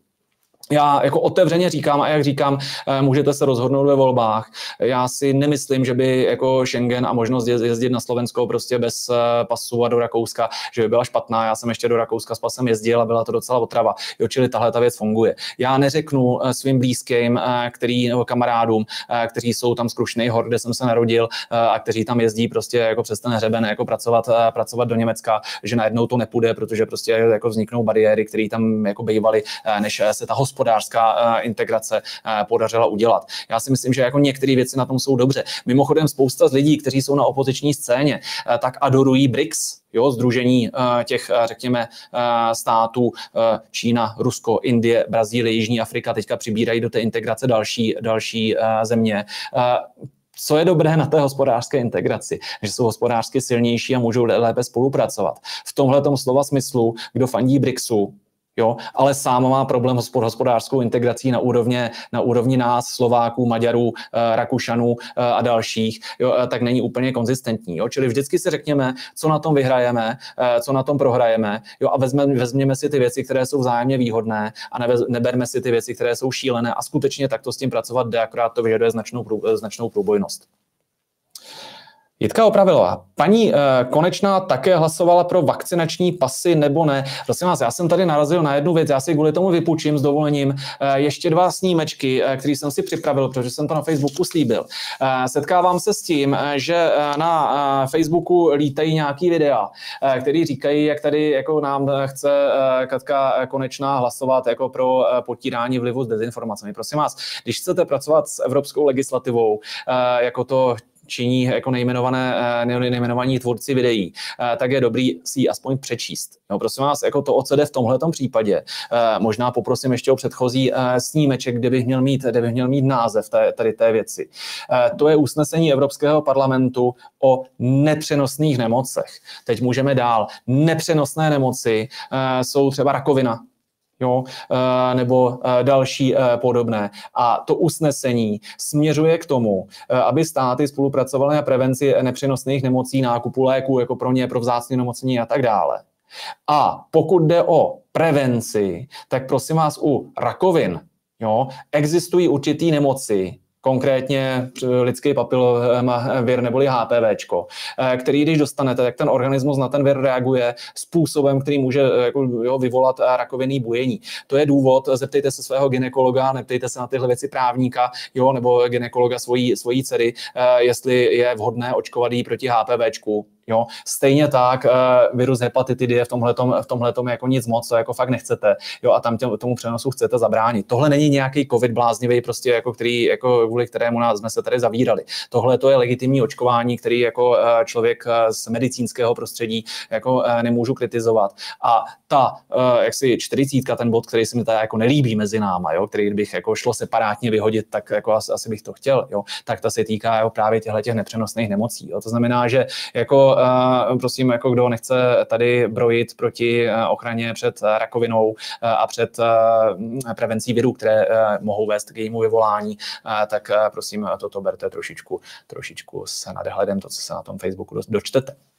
Já jako otevřeně říkám a jak říkám, eh, můžete se rozhodnout ve volbách. Já si nemyslím, že by jako Schengen a možnost jezdit na Slovensko prostě bez eh, pasu a do Rakouska, že by byla špatná. Já jsem ještě do Rakouska s pasem jezdil a byla to docela otrava. Jo, čili tahle ta věc funguje. Já neřeknu eh, svým blízkým, který, nebo kamarádům, kteří jsou tam z Krušnej hor, kde jsem se narodil a kteří tam jezdí prostě jako přes ten hřeben jako pracovat, pracovat do Německa, že najednou to nepůjde, protože prostě jako vzniknou bariéry, které tam jako bývaly, než se ta hospodářská eh, integrace eh, podařila udělat. Já si myslím, že jako některé věci na tom jsou dobře. Mimochodem spousta z lidí, kteří jsou na opoziční scéně, eh, tak adorují BRICS, jo, združení těch, řekněme, států Čína, Rusko, Indie, Brazílie, Jižní Afrika teďka přibírají do té integrace další, další země co je dobré na té hospodářské integraci, že jsou hospodářsky silnější a můžou lépe spolupracovat. V tomhle slova smyslu, kdo fandí BRICSu, Jo, ale sám má problém s hospodářskou integrací na úrovni, na úrovni nás, Slováků, Maďarů, eh, Rakušanů eh, a dalších, jo, eh, tak není úplně konzistentní. Jo. Čili vždycky si řekněme, co na tom vyhrajeme, co na tom prohrajeme jo, a vezme, vezměme si ty věci, které jsou vzájemně výhodné a nevez, neberme si ty věci, které jsou šílené a skutečně takto s tím pracovat jde, akorát to vyžaduje značnou, značnou průbojnost. Jitka Opravilová. Paní uh, Konečná také hlasovala pro vakcinační pasy nebo ne? Prosím vás, já jsem tady narazil na jednu věc, já si kvůli tomu vypůjčím s dovolením uh, ještě dva snímečky, uh, který jsem si připravil, protože jsem to na Facebooku slíbil. Setkávám se s tím, že na Facebooku lítají nějaký videa, který říkají, jak tady jako nám chce Katka Konečná hlasovat jako pro potírání vlivu s dezinformacemi. Prosím vás, když chcete pracovat s evropskou legislativou, jako to činí jako nejmenované, eh, nejmenovaní tvůrci videí, eh, tak je dobrý si ji aspoň přečíst. No, prosím vás, jako to, o co jde v tomhle případě, eh, možná poprosím ještě o předchozí snímeček, kde bych měl mít, kde bych měl mít název té, tady té věci. To je usnesení Evropského parlamentu o nepřenosných nemocech. Teď můžeme dál. Nepřenosné nemoci jsou třeba rakovina, jo, eh, nebo eh, další eh, podobné. A to usnesení směřuje k tomu, aby státy spolupracovaly na prevenci nepřenosných nemocí, nákupu léků jako pro ně, pro vzácné nemocení a tak dále. A pokud jde o prevenci, tak prosím vás u rakovin, jo, existují určitý nemoci, konkrétně lidský papilomavir neboli HPV, eh, který když dostanete, tak ten organismus na ten vir reaguje způsobem, který může eh, jako, jo, vyvolat eh, rakovinný bujení. To je důvod, zeptejte se svého ginekologa, neptejte se na tyhle věci právníka, jo, nebo ginekologa svojí, svojí dcery, jestli je vhodné očkovat jí proti HPV. Jo? Stejně tak uh, virus hepatitidy je v tomhletom, v tomhletom jako nic moc, co jako fakt nechcete. Jo? A tam tě, tomu přenosu chcete zabránit. Tohle není nějaký covid bláznivý, prostě jako který, jako kvůli kterému nás jsme se tady zavírali. Tohle to je legitimní očkování, který jako uh, člověk uh, z medicínského prostředí jako uh, nemůžu kritizovat. A ta, uh, jak si čtyřicítka, ten bod, který se mi tady jako nelíbí mezi náma, jo? který bych jako šlo separátně vyhodit, tak jako asi, asi bych to chtěl, jo? tak ta se týká jo, právě těchto těch nepřenosných nemocí. Jo? To znamená, že jako uh, prosím, jako kdo nechce tady brojit proti uh, ochraně před uh, rakovinou a před prevencí virů, které mohou vést k jejímu vyvolání, tak prosím, toto berte trošičku, trošičku s nadhledem, to, co se na tom Facebooku dočtete.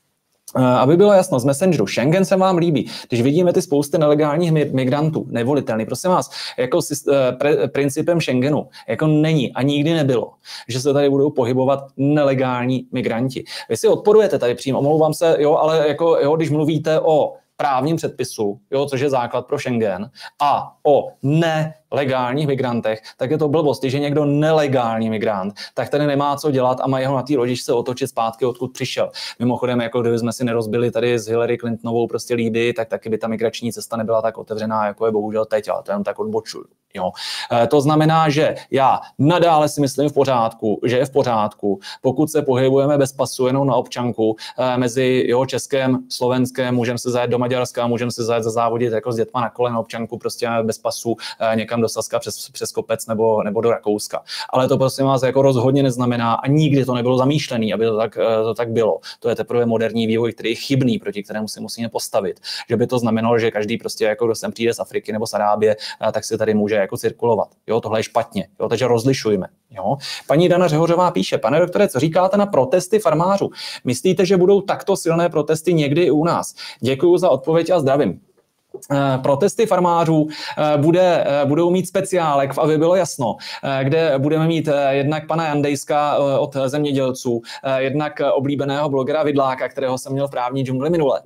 Aby bylo jasno, z Messengeru, Schengen se vám líbí. Když vidíme ty spousty nelegálních migrantů, nevolitelný, prosím vás, jako pre, principem Schengenu, jako není a nikdy nebylo, že se tady budou pohybovat nelegální migranti. Vy si odporujete tady přímo, omlouvám se, jo, ale jako, jo, když mluvíte o právním předpisu, jo, což je základ pro Schengen, a o ne legálních migrantech, tak je to blbost. Když je někdo nelegální migrant, tak tady nemá co dělat a má jeho na té lodi se otočit zpátky, odkud přišel. Mimochodem, jako kdyby jsme si nerozbili tady s Hillary Clintonovou prostě líby, tak taky by ta migrační cesta nebyla tak otevřená, jako je bohužel teď, ale to jenom tak odbočuju. Jo. E, to znamená, že já nadále si myslím v pořádku, že je v pořádku, pokud se pohybujeme bez pasu jenom na občanku e, mezi jo, Českém, Slovenském, můžeme se zajet do Maďarska, můžeme se zajet zazávodit jako s dětma na kole na občanku, prostě bez pasu e, někam do Saska přes, přes kopec nebo, nebo do Rakouska. Ale to prosím vás jako rozhodně neznamená a nikdy to nebylo zamýšlené, aby to tak, eh, to tak bylo. To je teprve moderní vývoj, který je chybný, proti kterému si musíme postavit. Že by to znamenalo, že každý prostě jako kdo sem přijde z Afriky nebo z Arábie, eh, tak si tady může jako cirkulovat. Jo, tohle je špatně. Jo, takže rozlišujme. Jo. Paní Dana Řehořová píše, pane doktore, co říkáte na protesty farmářů? Myslíte, že budou takto silné protesty někdy i u nás? Děkuji za odpověď a zdravím. Eh, protesty farmářů eh, bude, eh, budou mít speciálek, aby bylo jasno, kde budeme mít jednak pana Jandejska od zemědělců, jednak oblíbeného blogera Vidláka, kterého jsem měl v právní džungli minule.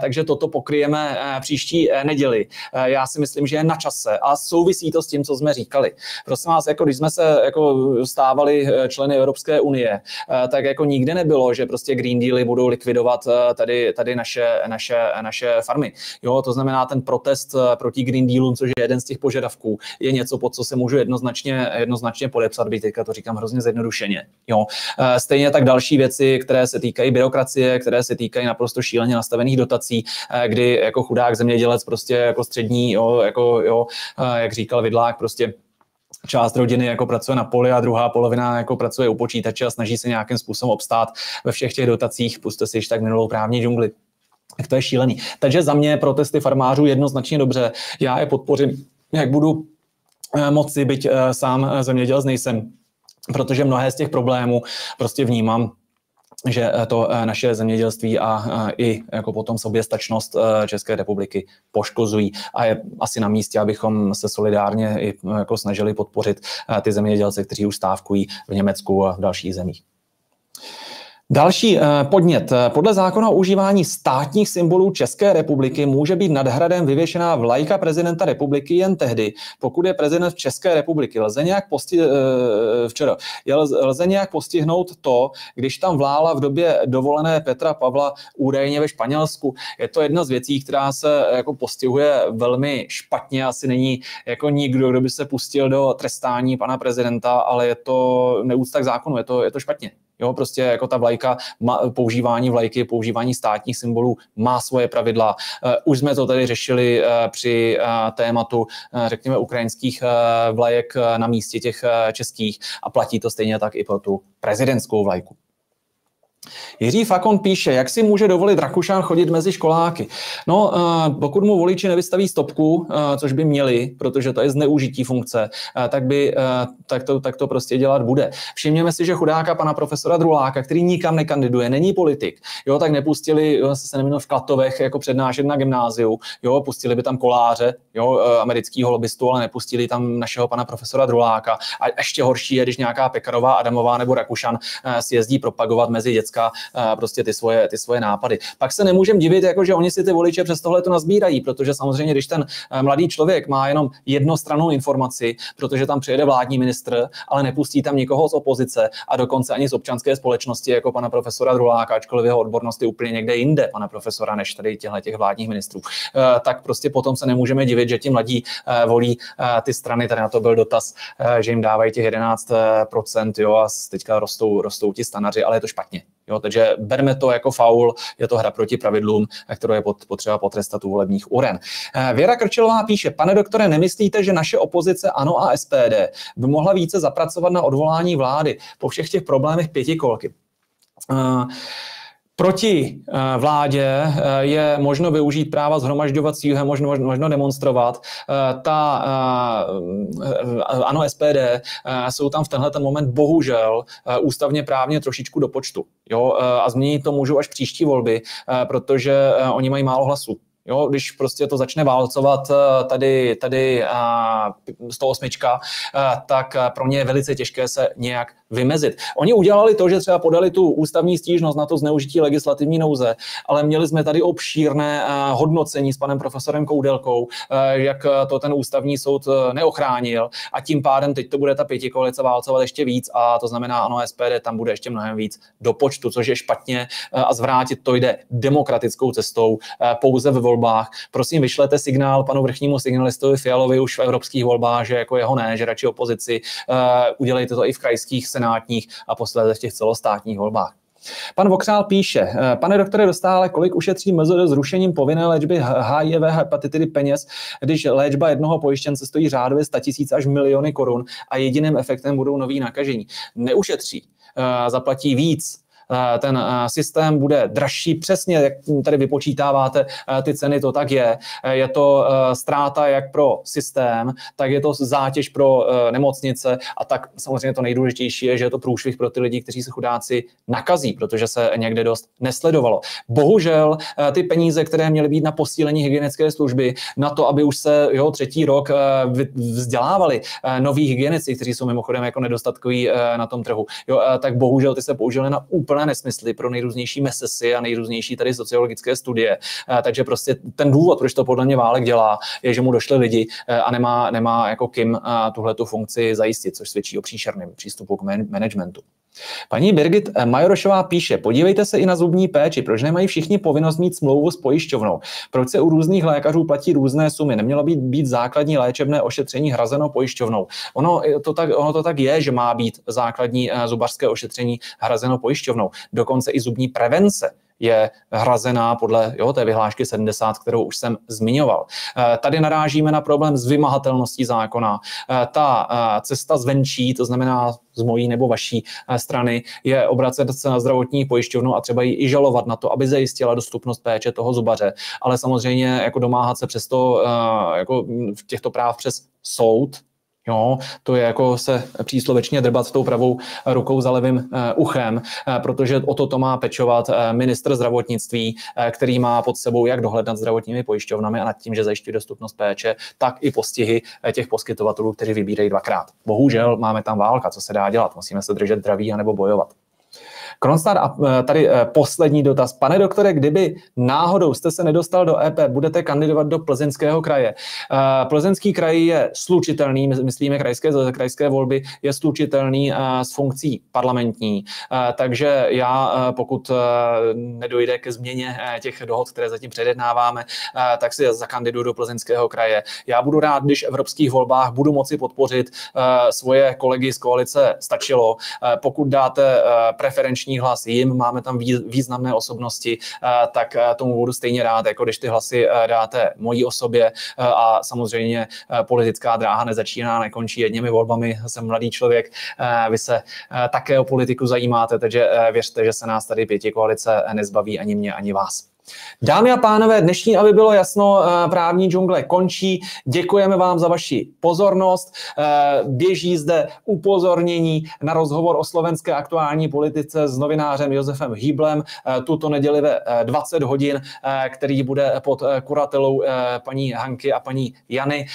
Takže toto pokryjeme příští neděli. Já si myslím, že je na čase a souvisí to s tím, co jsme říkali. Prosím vás, jako když jsme se jako stávali členy Evropské unie, tak jako nikdy nebylo, že prostě Green Dealy budou likvidovat tady, tady naše, naše, naše farmy. Jo, to znamená, ten protest eh, proti Green Dealu, což je jeden z těch požadavků, je něco, pod co se můžu jednoznačně, jednoznačně podepsat, byť teďka to říkám hrozně zjednodušeně. Jo. Eh, stejně tak další věci, které se týkají byrokracie, které se týkají naprosto šíleně nastavených dotací, eh, kdy jako chudák zemědělec prostě jako střední, jo, jako, jo, jak říkal Vidlák, prostě část rodiny jako pracuje na poli a druhá polovina jako pracuje u počítače a snaží se nějakým způsobem obstát ve všech těch dotacích. Puste si již tak minulou právní džungli. Tak to je šílený. Takže za mě protesty farmářů jednoznačně dobře. Já je podpořím, jak budu eh, moci, byť eh, sám eh, zemědělec nejsem, protože mnohé z těch problémů prostě vnímám že to naše zemědělství a i jako potom soběstačnost České republiky poškozují. A je asi na místě, abychom se solidárně i jako snažili podpořit ty zemědělce, kteří už stávkují v Německu a v dalších zemích. Další eh, podnět. Podle zákona o užívání státních symbolů České republiky může být nad hradem vyvěšená vlajka prezidenta republiky jen tehdy, pokud je prezident České republiky. Lze nějak, posti- eh, včera, lze nějak postihnout to, když tam vlála v době dovolené Petra Pavla údajně ve Španělsku. Je to jedna z věcí, která se jako postihuje velmi špatně. Asi není jako nikdo, kdo by se pustil do trestání pana prezidenta, ale je to neúcta k zákonu, je to, je to špatně. Jo, prostě jako ta vlajka, používání vlajky, používání státních symbolů má svoje pravidla. Eh, už jsme to tady řešili eh, při eh, tématu, řekněme, ukrajinských vlajek na místě těch českých a platí to stejně tak i pro tu prezidentskou vlajku. Jiří Fakon píše, jak si může dovolit Rakušan chodit mezi školáky. No, eh, pokud mu voliči nevystaví stopku, eh, což by měli, protože to je zneužití funkce, eh, tak, by, tak, to, tak to prostě dělat bude. Všimněme si, že chudáka pana profesora Druláka, který nikam nekandiduje, není politik, jo, tak nepustili, se neměl v Klatovech jako přednášet na gymnáziu, jo, pustili by tam koláře, jo, amerického lobbystu, ale nepustili tam našeho pana profesora Druláka. A ještě horší je, když nějaká Pekarová, Adamová nebo Rakušan si jezdí propagovat mezi dětská prostě ty svoje, ty svoje nápady. Pak se nemůžeme divit, jako že oni si ty voliče přes tohle to nazbírají, protože samozřejmě, když ten eh, mladý člověk má jenom jednostrannou informaci, protože tam přijede vládní ministr, ale nepustí tam nikoho z opozice a dokonce ani z občanské společnosti, jako pana profesora Druláka, ačkoliv jeho odbornost je úplně někde jinde, pana profesora, než tady těchto těch vládních ministrů, eh, tak prostě potom se nemůžeme divit, že ti mladí eh, volí ty strany, tady na to byl dotaz, že jim dávají těch 11%, jo, a teďka rostou, rostou ti stanaři, ale je to špatně. Jo, takže berme to jako faul, je to hra proti pravidlům, kterou je potřeba potrestat u volebních uren. Eh, Věra Krčilová píše, pane doktore, nemyslíte, že naše opozice ANO a SPD by mohla více zapracovat na odvolání vlády po všech těch problémech pětikolky? Uh, Proti eh, vládě eh, je možno využít práva zhromažďovacího, je možno, možno demonstrovat. Eh, ta, ano, SPD jsou tam v tenhle ten moment bohužel ústavně právně trošičku do počtu. Jo? A změnit to můžou až příští volby, protože oni mají málo hlasů. Jo, když prostě to začne válcovat eh, tady, tady 108, eh, eh, tak pro ně je velice těžké se nějak vymezit. Oni udělali to, že třeba podali tu ústavní stížnost na to zneužití legislativní nouze, ale měli jsme tady obšírné hodnocení s panem profesorem Koudelkou, jak to ten ústavní soud neochránil a tím pádem teď to bude ta pěti koalice válcovat ještě víc a to znamená, ano, SPD tam bude ještě mnohem víc do počtu, což je špatně a zvrátit to jde demokratickou cestou pouze ve volbách. Prosím, vyšlete signál panu vrchnímu signalistovi Fialovi už v evropských volbách, že jako jeho ne, že radši opozici. Uh, udělejte to i v krajských, senátních a posledně v těch celostátních volbách. Pan Vokřál píše, eh, pane doktore Dostále, kolik ušetří MZD zrušením povinné léčby HIV hepatitidy peněz, když léčba jednoho pojištěnce stojí řádově 100 tisíc až miliony korun a jediným efektem budou noví nakažení. Neušetří, eh, zaplatí víc ten systém bude dražší, přesně jak tady vypočítáváte ty ceny, to tak je. Je to ztráta jak pro systém, tak je to zátěž pro nemocnice a tak samozřejmě to nejdůležitější je, že je to průšvih pro ty lidi, kteří se chudáci nakazí, protože se někde dost nesledovalo. Bohužel ty peníze, které měly být na posílení hygienické služby, na to, aby už se jo, třetí rok vzdělávali noví hygienici, kteří jsou mimochodem jako nedostatkoví na tom trhu, jo, tak bohužel ty se použily na úplné nesmysly pro nejrůznější mesesy a nejrůznější tady sociologické studie. Takže prostě ten důvod, proč to podle mě Válek dělá, je, že mu došly lidi a nemá, nemá jako kým tuhle tu funkci zajistit, což svědčí o příšerném přístupu k managementu. Paní Birgit Majorošová píše, podívejte se i na zubní péči, proč nemají všichni povinnost mít smlouvu s pojišťovnou? Proč se u různých lékařů platí různé sumy? Nemělo být, být základní léčebné ošetření hrazeno pojišťovnou. Ono to, tak, ono to tak je, že má být základní eh, zubařské ošetření hrazeno pojišťovnou. Dokonce i zubní prevence je hrazená podle jo, té vyhlášky 70, kterou už jsem zmiňoval. Eh, tady narážíme na problém s vymahatelností zákona. Eh, ta eh, cesta zvenčí, to znamená z mojí nebo vaší strany, je obracet se na zdravotní pojišťovnu a třeba ji i žalovat na to, aby zajistila dostupnost péče toho zubaře. Ale samozřejmě jako domáhat se přesto jako v těchto práv přes soud, Jo, to je jako se příslovečně drbat s tou pravou rukou za levým uh, uchem, uh, protože o to to má pečovat uh, ministr zdravotnictví, který má pod sebou jak dohled nad zdravotními pojišťovnami a nad tím, že zajišťuje dostupnost péče, tak i postihy těch poskytovatelů, kteří vybírají dvakrát. Bohužel máme tam válka, co se dá dělat, musíme se držet zdraví anebo bojovat. Kronstar a eh, tady eh, poslední dotaz. Pane doktore, kdyby náhodou jste se nedostal do EP, budete kandidovat do Plzeňského kraje. Eh, Plzeňský kraj je slučitelný, myslíme krajské, krajské volby, je slučitelný s funkcí parlamentní. Takže já, pokud nedojde ke změně těch dohod, které zatím předjednáváme, tak si zakandiduju do Plzeňského kraje. Já budu rád, když v evropských volbách budu moci podpořit svoje kolegy z koalice stačilo. Pokud dáte preferenční dnešní hlas jim, máme tam významné osobnosti, eh, tak eh, tomu budu stejně rád, jako když ty hlasy eh, dáte mojí osobě a samozřejmě politická dráha nezačíná, nekončí jedněmi volbami, jsem mladý člověk, vy se také o politiku zajímáte, takže věřte, že se nás tady pěti koalice nezbaví ani mě, ani vás. Dámy a pánové, dnešní, aby bylo jasno, eh, právní džungle končí. Děkujeme vám za vaši pozornost. Eh, běží zde upozornění na rozhovor o slovenské aktuální politice s novinářem Josefem Hýblem eh, tuto neděli ve 20 hodin, který bude pod kuratelou paní Hanky a paní Jany.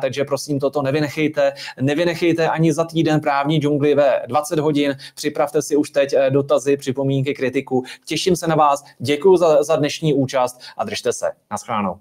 Takže prosím, toto nevynechejte. Nevynechejte ani za týden právní džungli ve 20 hodin. Připravte si už teď dotazy, připomínky, kritiku. Těším se na vás. Děkuji za, za dnešní dnešní účast a držte se. Naschledanou.